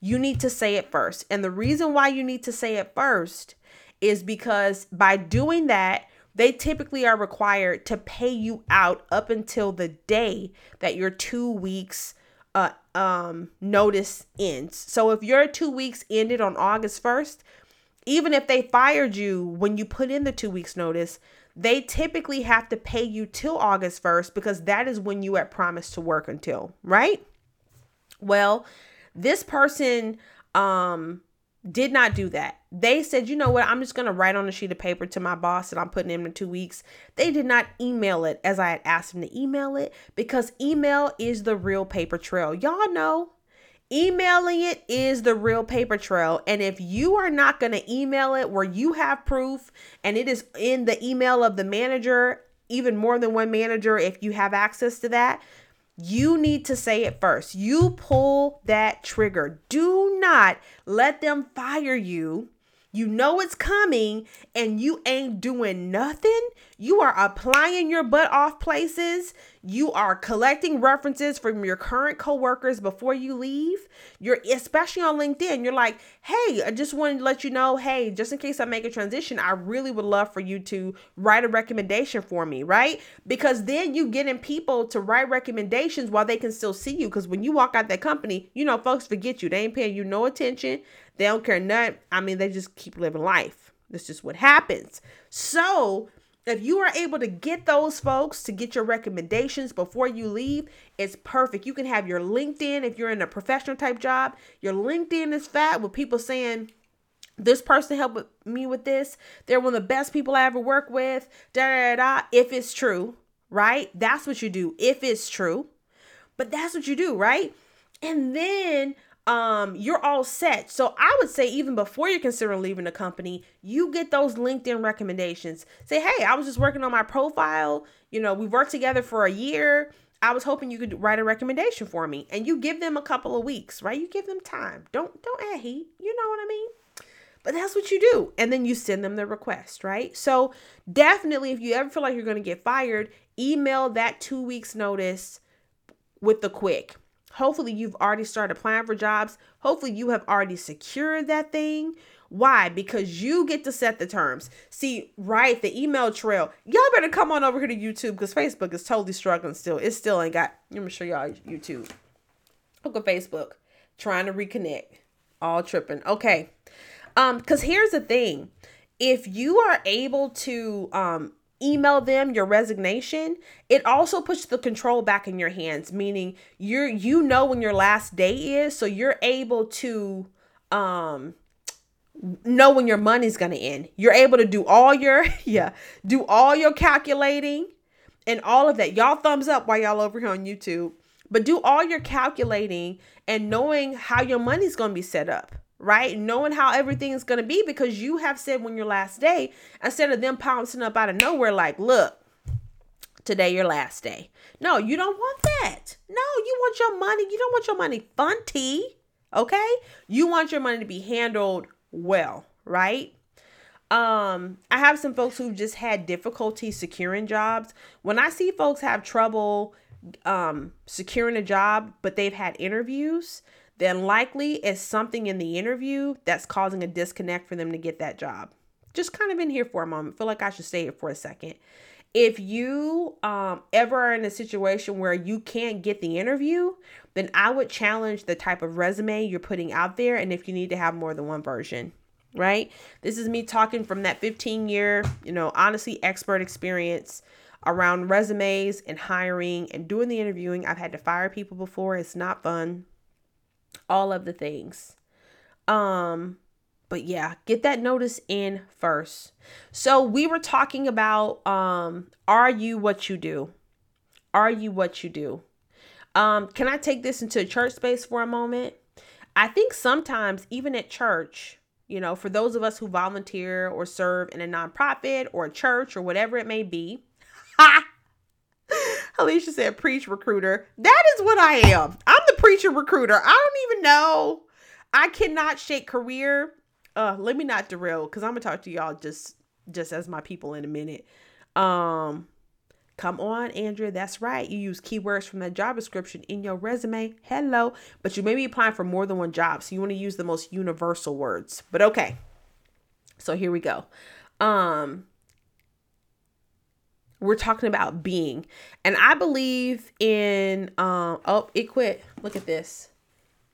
You need to say it first. And the reason why you need to say it first is because by doing that, they typically are required to pay you out up until the day that your two weeks uh, um, notice ends. So if your two weeks ended on August 1st, even if they fired you when you put in the two weeks notice, they typically have to pay you till August 1st because that is when you had promised to work until, right? Well, this person um did not do that. They said, you know what, I'm just going to write on a sheet of paper to my boss that I'm putting him in two weeks. They did not email it as I had asked them to email it because email is the real paper trail. Y'all know emailing it is the real paper trail. And if you are not going to email it where you have proof and it is in the email of the manager, even more than one manager, if you have access to that, you need to say it first. You pull that trigger. Do not let them fire you. You know it's coming and you ain't doing nothing. You are applying your butt off places. You are collecting references from your current coworkers before you leave. You're especially on LinkedIn. You're like, hey, I just wanted to let you know, hey, just in case I make a transition, I really would love for you to write a recommendation for me, right? Because then you getting people to write recommendations while they can still see you. Because when you walk out that company, you know, folks forget you. They ain't paying you no attention. They don't care nothing. I mean, they just keep living life. That's just what happens. So if you are able to get those folks to get your recommendations before you leave, it's perfect. You can have your LinkedIn if you're in a professional type job. Your LinkedIn is fat with people saying, this person helped me with this. They're one of the best people I ever work with. Da da da. If it's true, right? That's what you do. If it's true, but that's what you do, right? And then um you're all set. So I would say even before you're considering leaving the company, you get those LinkedIn recommendations. Say, "Hey, I was just working on my profile. You know, we worked together for a year. I was hoping you could write a recommendation for me." And you give them a couple of weeks, right? You give them time. Don't don't add heat. You know what I mean? But that's what you do. And then you send them the request, right? So definitely if you ever feel like you're to get fired, email that 2 weeks notice with the quick Hopefully, you've already started applying for jobs. Hopefully, you have already secured that thing. Why? Because you get to set the terms. See, right, the email trail. Y'all better come on over here to YouTube because Facebook is totally struggling still. It still ain't got. Let me show y'all YouTube. Look at Facebook. Trying to reconnect. All tripping. Okay. Um, because here's the thing. If you are able to um email them your resignation it also puts the control back in your hands meaning you're you know when your last day is so you're able to um know when your money's going to end. You're able to do all your yeah do all your calculating and all of that. Y'all thumbs up while y'all over here on youtube but do all your calculating and knowing how your money's going to be set up right? Knowing how everything is going to be because you have said when your last day, instead of them pouncing up out of nowhere, like, look, today your last day. No, you don't want that. No, you want your money. You don't want your money funty. Okay? You want your money to be handled well, right? Um, I have some folks who've just had difficulty securing jobs. When I see folks have trouble um, securing a job, but they've had interviews, then likely it's something in the interview that's causing a disconnect for them to get that job. Just kind of in here for a moment. Feel like I should say it for a second. If you um, ever are in a situation where you can't get the interview, then I would challenge the type of resume you're putting out there and if you need to have more than one version right? This is me talking from that 15 year, you know, honestly expert experience around resumes and hiring and doing the interviewing. I've had to fire people before. It's not fun. All of the things. Um but yeah, get that notice in first. So we were talking about um are you what you do? Are you what you do? Um can I take this into church space for a moment? I think sometimes even at church, you know, for those of us who volunteer or serve in a nonprofit or a church or whatever it may be. Ha! Alicia said, preach recruiter. That is what I am. I'm preacher recruiter. I don't even know. I cannot shake career. Uh, let me not derail because I'm gonna talk to y'all just just as my people in a minute. Um, Come on, Andrea. That's right. You use keywords from that job description in your resume. Hello. But you may be applying for more than one job. So you want to use the most universal words. But okay. So here we go. Um we're talking about being. And I believe in um oh, it quit. Look at this.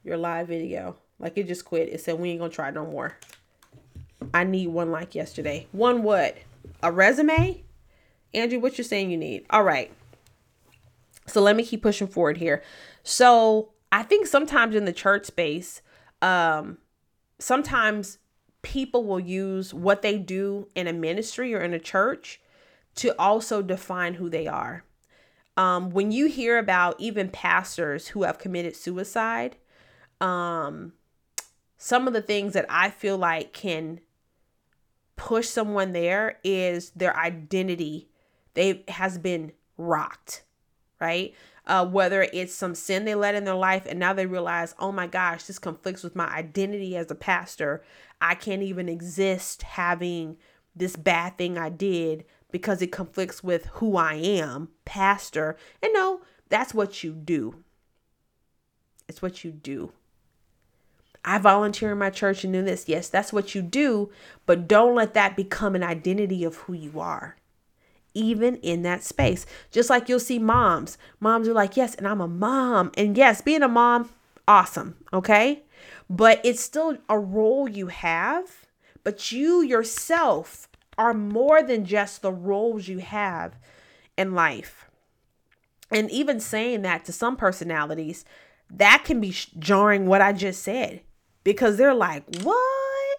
Your live video. Like it just quit. It said we ain't gonna try no more. I need one like yesterday. One what? A resume? Andrew, what you're saying you need. All right. So let me keep pushing forward here. So I think sometimes in the church space, um, sometimes people will use what they do in a ministry or in a church to also define who they are. Um, when you hear about even pastors who have committed suicide, um, some of the things that I feel like can push someone there is their identity they has been rocked, right? Uh, whether it's some sin they let in their life and now they realize, oh my gosh, this conflicts with my identity as a pastor. I can't even exist having this bad thing I did because it conflicts with who I am, pastor. And no, that's what you do. It's what you do. I volunteer in my church and do this. Yes, that's what you do, but don't let that become an identity of who you are even in that space. Just like you'll see moms. Moms are like, yes, and I'm a mom. And yes, being a mom, awesome. Okay. But it's still a role you have. But you yourself are more than just the roles you have in life. And even saying that to some personalities, that can be jarring what I just said because they're like, what?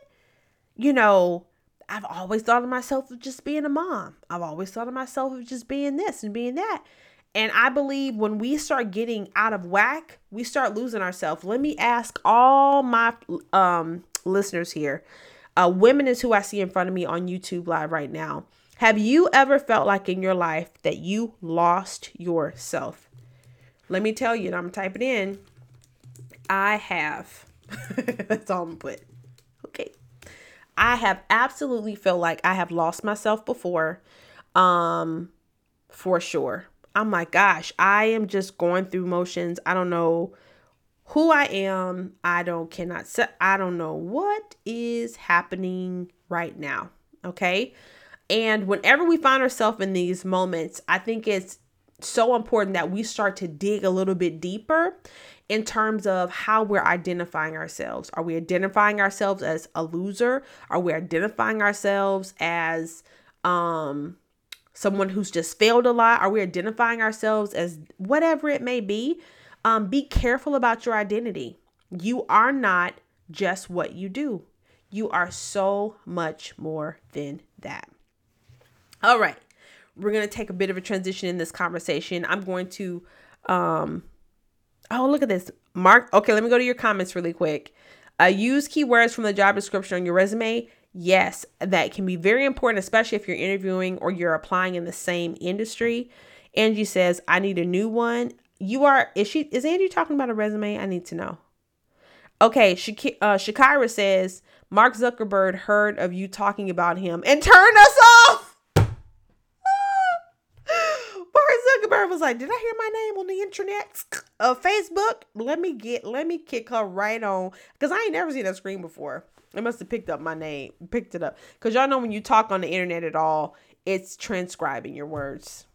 You know, I've always thought of myself as just being a mom. I've always thought of myself as just being this and being that. And I believe when we start getting out of whack, we start losing ourselves. Let me ask all my um, listeners here. Uh, women is who I see in front of me on YouTube Live right now. Have you ever felt like in your life that you lost yourself? Let me tell you, and I'm typing in. I have. That's all I'm put. Okay. I have absolutely felt like I have lost myself before. Um for sure. I'm like, gosh, I am just going through motions. I don't know who I am. I don't cannot say I don't know what is happening right now. Okay? And whenever we find ourselves in these moments, I think it's so important that we start to dig a little bit deeper in terms of how we're identifying ourselves. Are we identifying ourselves as a loser? Are we identifying ourselves as um someone who's just failed a lot? Are we identifying ourselves as whatever it may be? Um be careful about your identity. You are not just what you do. You are so much more than that. All right. We're going to take a bit of a transition in this conversation. I'm going to um Oh, look at this. Mark. Okay, let me go to your comments really quick. Uh, use keywords from the job description on your resume. Yes, that can be very important, especially if you're interviewing or you're applying in the same industry. Angie says, I need a new one. You are, is she, is Angie talking about a resume? I need to know. Okay, Shak- uh, Shakira says, Mark Zuckerberg heard of you talking about him and turned us off. Mark Zuckerberg was like, did I hear my name on the internet? Uh, Facebook? Let me get, let me kick her right on. Because I ain't never seen that screen before. It must have picked up my name, picked it up. Because y'all know when you talk on the internet at all, it's transcribing your words.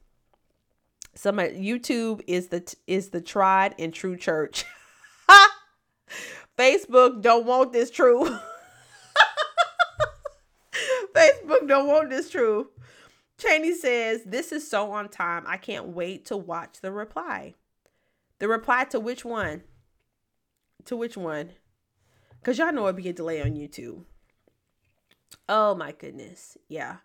Some YouTube is the is the tried and true church. Facebook don't want this true. Facebook don't want this true. Cheney says, This is so on time. I can't wait to watch the reply. The reply to which one? To which one? Because y'all know it'd be a delay on YouTube. Oh my goodness. Yeah.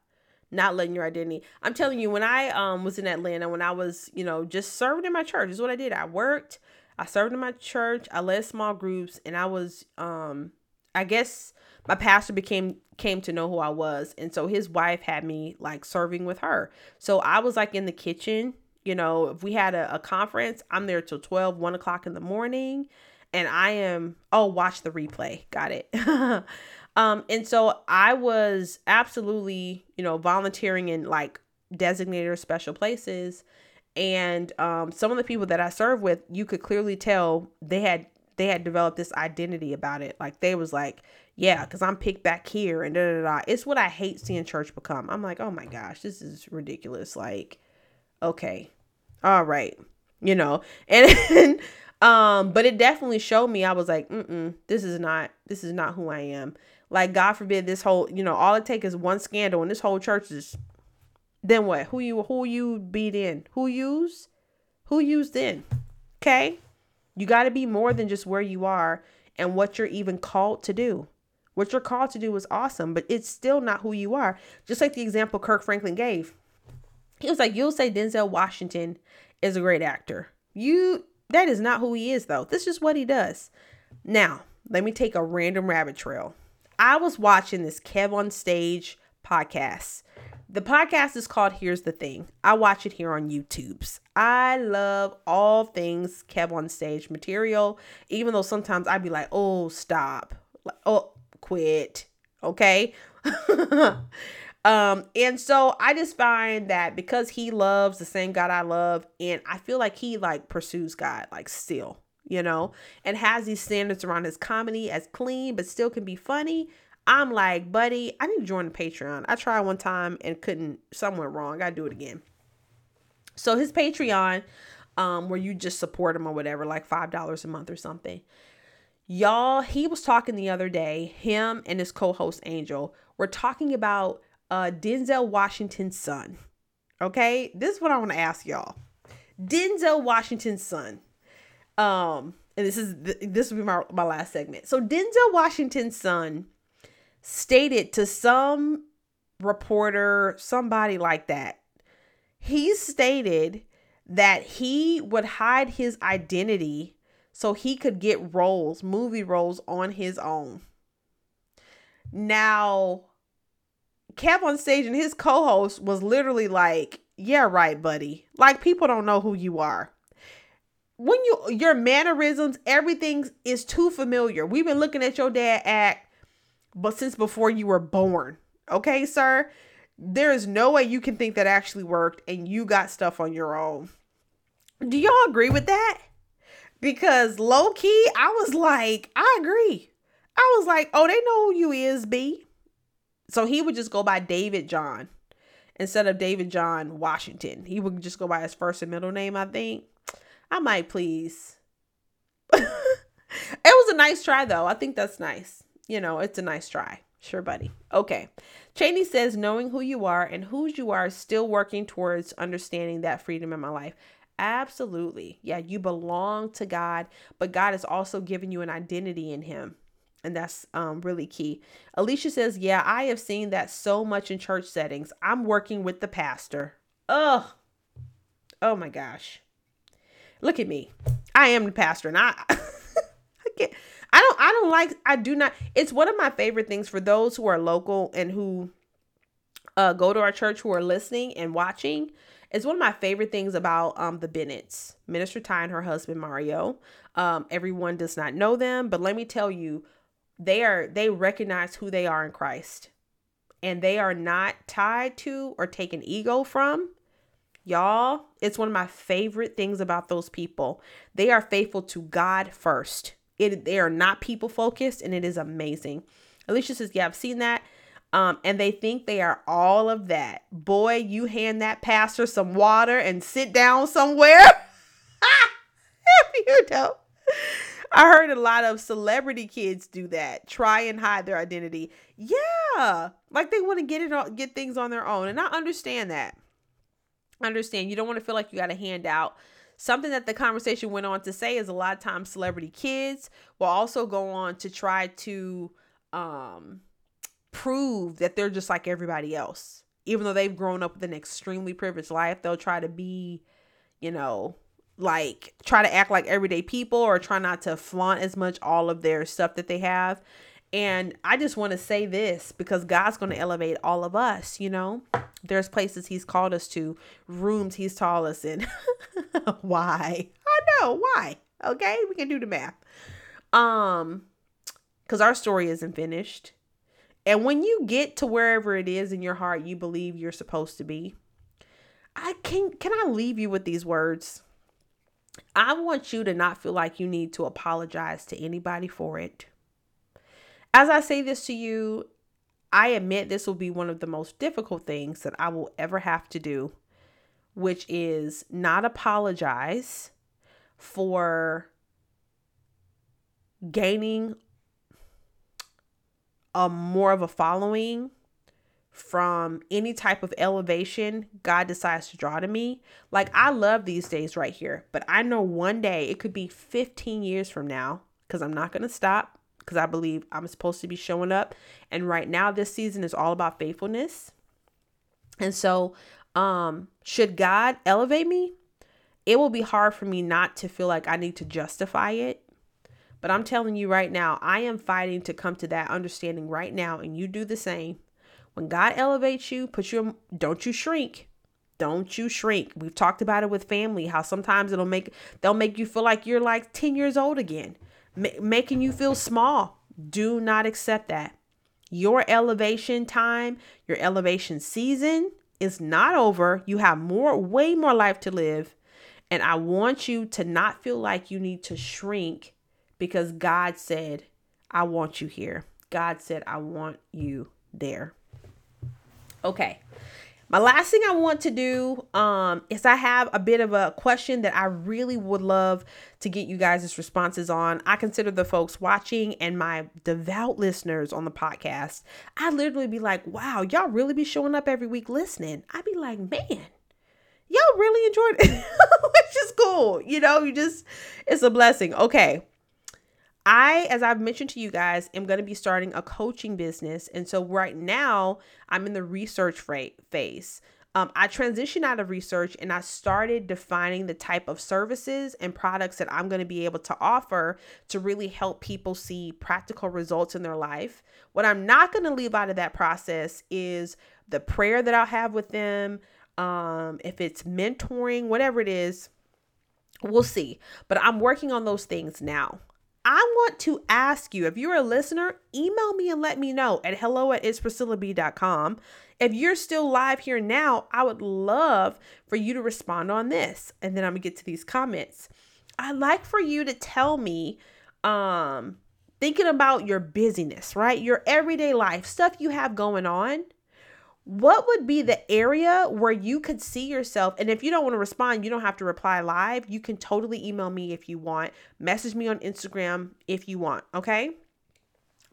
Not letting your identity. I'm telling you, when I um was in Atlanta, when I was, you know, just serving in my church, is what I did. I worked, I served in my church, I led small groups, and I was um I guess my pastor became came to know who I was. And so his wife had me like serving with her. So I was like in the kitchen, you know, if we had a, a conference, I'm there till 12, 1 o'clock in the morning. And I am, oh, watch the replay. Got it. um, and so I was absolutely, you know, volunteering in like designated or special places. And um, some of the people that I served with, you could clearly tell they had they had developed this identity about it. Like they was like, yeah, because I'm picked back here and da da da. It's what I hate seeing church become. I'm like, oh my gosh, this is ridiculous. Like, okay, all right, you know, and um, but it definitely showed me. I was like, mm mm this is not this is not who I am. Like, God forbid this whole, you know, all it takes is one scandal and this whole church is. Then what? Who you who you beat in? Who use? Who used in? Okay. You got to be more than just where you are and what you're even called to do. What you're called to do is awesome, but it's still not who you are. Just like the example Kirk Franklin gave. He was like, You'll say Denzel Washington is a great actor. You that is not who he is though. This is what he does. Now, let me take a random rabbit trail. I was watching this Kev on Stage podcast the podcast is called Here's the Thing. I watch it here on YouTube's. I love all things Kev on stage material, even though sometimes I'd be like, oh, stop. Like, oh, quit. Okay. um, and so I just find that because he loves the same God I love, and I feel like he like pursues God, like still, you know, and has these standards around his comedy as clean, but still can be funny. I'm like, buddy, I need to join the Patreon. I tried one time and couldn't, somewhere wrong. I do it again. So his Patreon, um, where you just support him or whatever, like five dollars a month or something. Y'all, he was talking the other day, him and his co-host Angel were talking about uh Denzel Washington's son. Okay, this is what I want to ask y'all. Denzel Washington's son. Um, and this is this will be my, my last segment. So Denzel Washington's son stated to some reporter, somebody like that, he stated that he would hide his identity so he could get roles, movie roles on his own. Now, Kev on stage and his co-host was literally like, "Yeah, right, buddy. Like people don't know who you are. When you your mannerisms, everything is too familiar. We've been looking at your dad act but since before you were born. Okay, sir? There is no way you can think that actually worked and you got stuff on your own. Do y'all agree with that? Because low key, I was like, I agree. I was like, oh, they know who you is, B. So he would just go by David John instead of David John Washington. He would just go by his first and middle name, I think. I might please. it was a nice try though. I think that's nice you know, it's a nice try. Sure, buddy. Okay. Cheney says, knowing who you are and whose you are, is still working towards understanding that freedom in my life. Absolutely. Yeah, you belong to God, but God has also given you an identity in Him. And that's um, really key. Alicia says, Yeah, I have seen that so much in church settings. I'm working with the pastor. Ugh. Oh my gosh. Look at me. I am the pastor, and I, I can't. I don't I don't like I do not it's one of my favorite things for those who are local and who uh go to our church who are listening and watching. It's one of my favorite things about um the Bennetts, Minister Ty and her husband Mario. Um everyone does not know them, but let me tell you, they are they recognize who they are in Christ. And they are not tied to or taken ego from Y'all, it's one of my favorite things about those people. They are faithful to God first. It they are not people focused and it is amazing. Alicia says, "Yeah, I've seen that." Um, and they think they are all of that. Boy, you hand that pastor some water and sit down somewhere. you don't. I heard a lot of celebrity kids do that. Try and hide their identity. Yeah, like they want to get it get things on their own, and I understand that. Understand you don't want to feel like you got a handout. Something that the conversation went on to say is a lot of times celebrity kids will also go on to try to um, prove that they're just like everybody else. Even though they've grown up with an extremely privileged life, they'll try to be, you know, like try to act like everyday people or try not to flaunt as much all of their stuff that they have. And I just want to say this because God's going to elevate all of us, you know. There's places he's called us to, rooms he's taught us in. why? I know why. Okay? We can do the math. Um cuz our story isn't finished. And when you get to wherever it is in your heart you believe you're supposed to be, I can can I leave you with these words? I want you to not feel like you need to apologize to anybody for it. As I say this to you, I admit this will be one of the most difficult things that I will ever have to do, which is not apologize for gaining a more of a following from any type of elevation God decides to draw to me. Like I love these days right here, but I know one day it could be 15 years from now because I'm not going to stop because I believe I'm supposed to be showing up. And right now this season is all about faithfulness. And so um should God elevate me, it will be hard for me not to feel like I need to justify it. But I'm telling you right now, I am fighting to come to that understanding right now and you do the same when God elevates you, put you don't you shrink. Don't you shrink. We've talked about it with family how sometimes it'll make they'll make you feel like you're like 10 years old again, ma- making you feel small. Do not accept that. Your elevation time, your elevation season is not over. You have more way more life to live. And I want you to not feel like you need to shrink because God said, I want you here. God said, I want you there. Okay. My last thing I want to do um, is I have a bit of a question that I really would love to get you guys' responses on. I consider the folks watching and my devout listeners on the podcast. I literally be like, wow, y'all really be showing up every week listening. I'd be like, man, y'all really enjoyed it, which is cool. You know, you just, it's a blessing. Okay. I, as I've mentioned to you guys, am going to be starting a coaching business. And so right now, I'm in the research phase. Um, I transitioned out of research and I started defining the type of services and products that I'm going to be able to offer to really help people see practical results in their life. What I'm not going to leave out of that process is the prayer that I'll have with them. Um, if it's mentoring, whatever it is, we'll see. But I'm working on those things now. I want to ask you if you're a listener, email me and let me know at hello at itspriscillab.com. If you're still live here now, I would love for you to respond on this. And then I'm gonna get to these comments. I'd like for you to tell me, um, thinking about your busyness, right? Your everyday life, stuff you have going on what would be the area where you could see yourself? And if you don't want to respond you don't have to reply live. You can totally email me if you want. Message me on instagram if you want okay?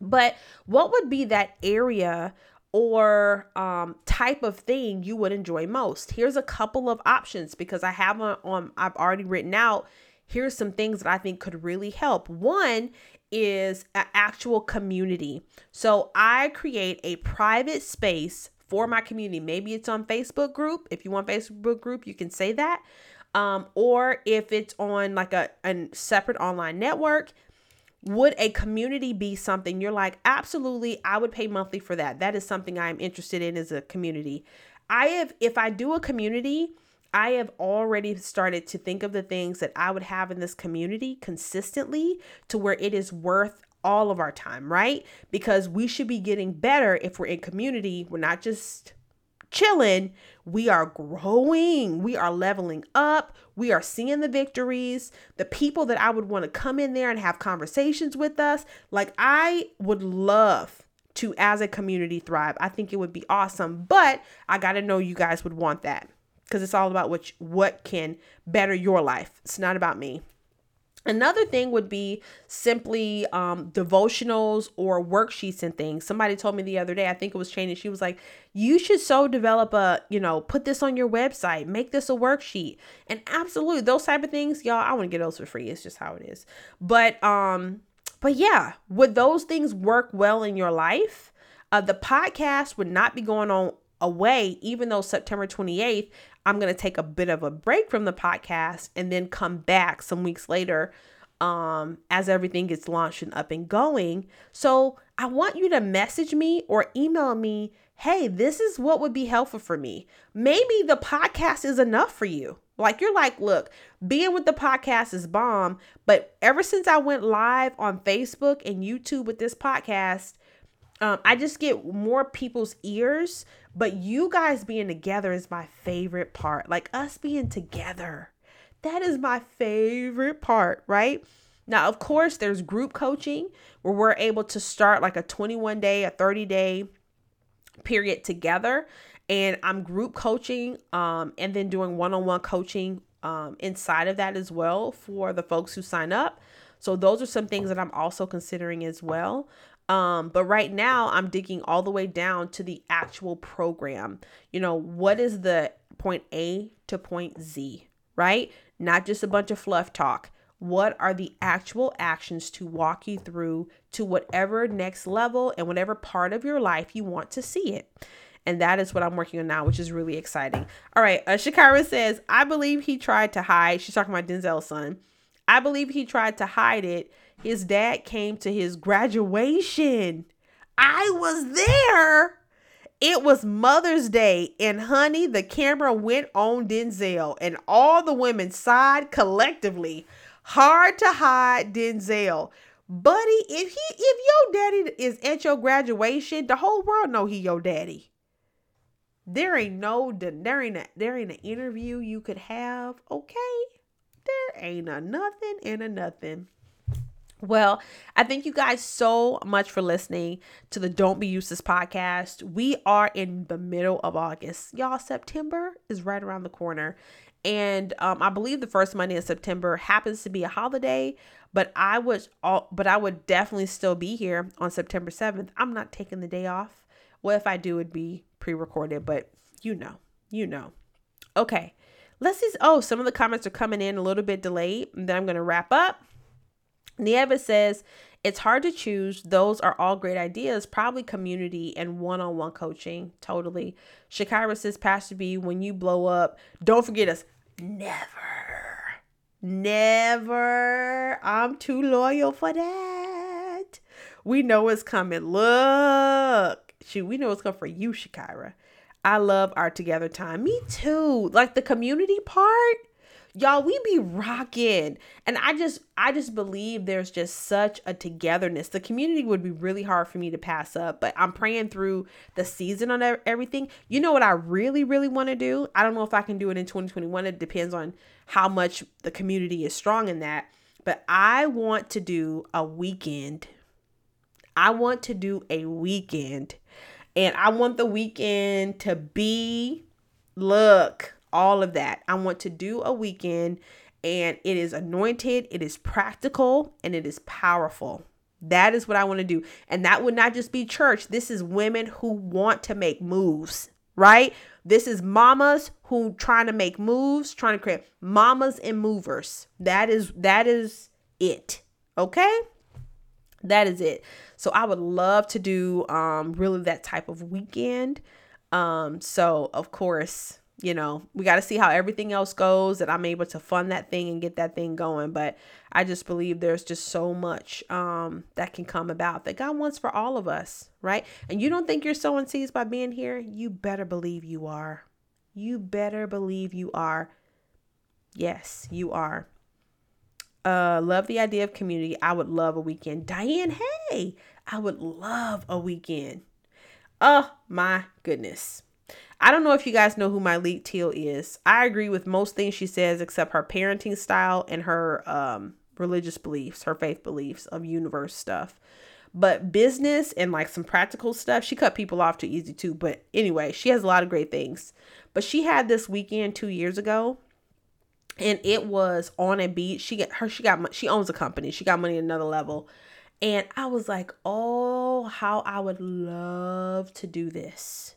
But what would be that area or um, type of thing you would enjoy most? Here's a couple of options because i have on, on i've already written out here's some things that i think could really help. One is an actual community. So i create a private space for my community. Maybe it's on Facebook group. If you want Facebook group, you can say that. Um, or if it's on like a, a separate online network, would a community be something you're like, absolutely, I would pay monthly for that. That is something I'm interested in as a community. I have, if I do a community, I have already started to think of the things that I would have in this community consistently to where it is worth all of our time, right? Because we should be getting better if we're in community. We're not just chilling, we are growing. We are leveling up. We are seeing the victories. The people that I would want to come in there and have conversations with us. Like, I would love to, as a community, thrive. I think it would be awesome. But I got to know you guys would want that because it's all about what, what can better your life. It's not about me. Another thing would be simply um, devotionals or worksheets and things. Somebody told me the other day, I think it was Cheney, she was like, you should so develop a, you know, put this on your website, make this a worksheet. And absolutely, those type of things, y'all, I want to get those for free. It's just how it is. But, um, but yeah, would those things work well in your life? Uh, the podcast would not be going on away, even though September 28th, I'm going to take a bit of a break from the podcast and then come back some weeks later um, as everything gets launched and up and going. So I want you to message me or email me hey, this is what would be helpful for me. Maybe the podcast is enough for you. Like you're like, look, being with the podcast is bomb, but ever since I went live on Facebook and YouTube with this podcast, um, I just get more people's ears but you guys being together is my favorite part. Like us being together. That is my favorite part, right? Now, of course, there's group coaching where we're able to start like a 21 day, a 30 day period together. And I'm group coaching um, and then doing one on one coaching um, inside of that as well for the folks who sign up. So, those are some things that I'm also considering as well. Um, but right now, I'm digging all the way down to the actual program. You know, what is the point A to point Z, right? Not just a bunch of fluff talk. What are the actual actions to walk you through to whatever next level and whatever part of your life you want to see it? And that is what I'm working on now, which is really exciting. All right. Uh, Shakira says, I believe he tried to hide. She's talking about Denzel's son. I believe he tried to hide it his dad came to his graduation. I was there. It was Mother's Day, and honey, the camera went on Denzel, and all the women sighed collectively. Hard to hide Denzel. Buddy, if he if your daddy is at your graduation, the whole world know he your daddy. There ain't no there ain't a, there ain't an interview you could have, okay? There ain't a nothing and a nothing. Well, I thank you guys so much for listening to the Don't Be Useless podcast. We are in the middle of August. Y'all, September is right around the corner. And um, I believe the first Monday of September happens to be a holiday, but I would all but I would definitely still be here on September 7th. I'm not taking the day off. Well, if I do, it'd be pre-recorded, but you know, you know. Okay. Let's see. Oh, some of the comments are coming in a little bit delayed. And then I'm gonna wrap up. Nieva says, it's hard to choose. Those are all great ideas. Probably community and one on one coaching. Totally. Shakira says, Pastor B, when you blow up, don't forget us. Never. Never. I'm too loyal for that. We know it's coming. Look. Shoot, we know it's coming for you, Shakira. I love our together time. Me too. Like the community part y'all we be rocking. And i just i just believe there's just such a togetherness. The community would be really hard for me to pass up but i'm praying through the season on everything. You know what i really really want to do? I don't know if i can do it in 2021 it depends on how much the community is strong in that. But i want to do a weekend. I want to do a weekend. And i want the weekend to be look all of that. I want to do a weekend and it is anointed, it is practical, and it is powerful. That is what I want to do. And that would not just be church. This is women who want to make moves, right? This is mamas who trying to make moves, trying to create mamas and movers. That is that is it. Okay? That is it. So I would love to do um really that type of weekend. Um so of course you know, we got to see how everything else goes that I'm able to fund that thing and get that thing going. But I just believe there's just so much um, that can come about that God wants for all of us, right? And you don't think you're sowing seeds by being here? You better believe you are. You better believe you are. Yes, you are. Uh, love the idea of community. I would love a weekend. Diane, hey, I would love a weekend. Oh my goodness. I don't know if you guys know who Myleik Teal is. I agree with most things she says except her parenting style and her um, religious beliefs, her faith beliefs of universe stuff. But business and like some practical stuff, she cut people off too easy too. But anyway, she has a lot of great things. But she had this weekend two years ago and it was on a beach. She get her she got she owns a company. She got money at another level. And I was like, "Oh, how I would love to do this."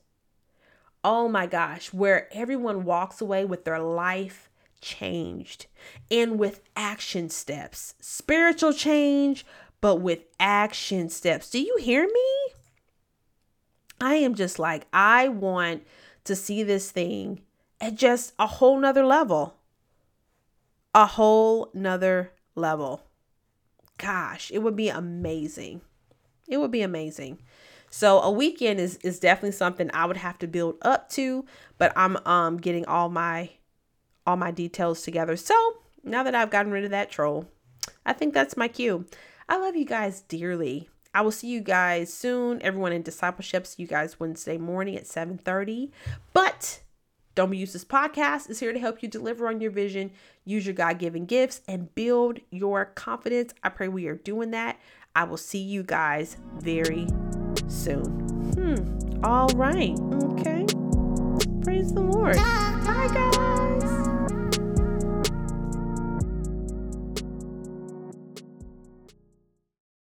Oh my gosh, where everyone walks away with their life changed and with action steps. Spiritual change, but with action steps. Do you hear me? I am just like, I want to see this thing at just a whole nother level a whole nother level. Gosh, it would be amazing. It would be amazing. So a weekend is is definitely something I would have to build up to, but I'm um getting all my all my details together. So now that I've gotten rid of that troll, I think that's my cue. I love you guys dearly. I will see you guys soon. Everyone in discipleship, see you guys Wednesday morning at 7:30. But don't Be Useless podcast is here to help you deliver on your vision, use your God given gifts, and build your confidence. I pray we are doing that. I will see you guys very soon. Hmm. All right. Okay. Praise the Lord. Bye, guys.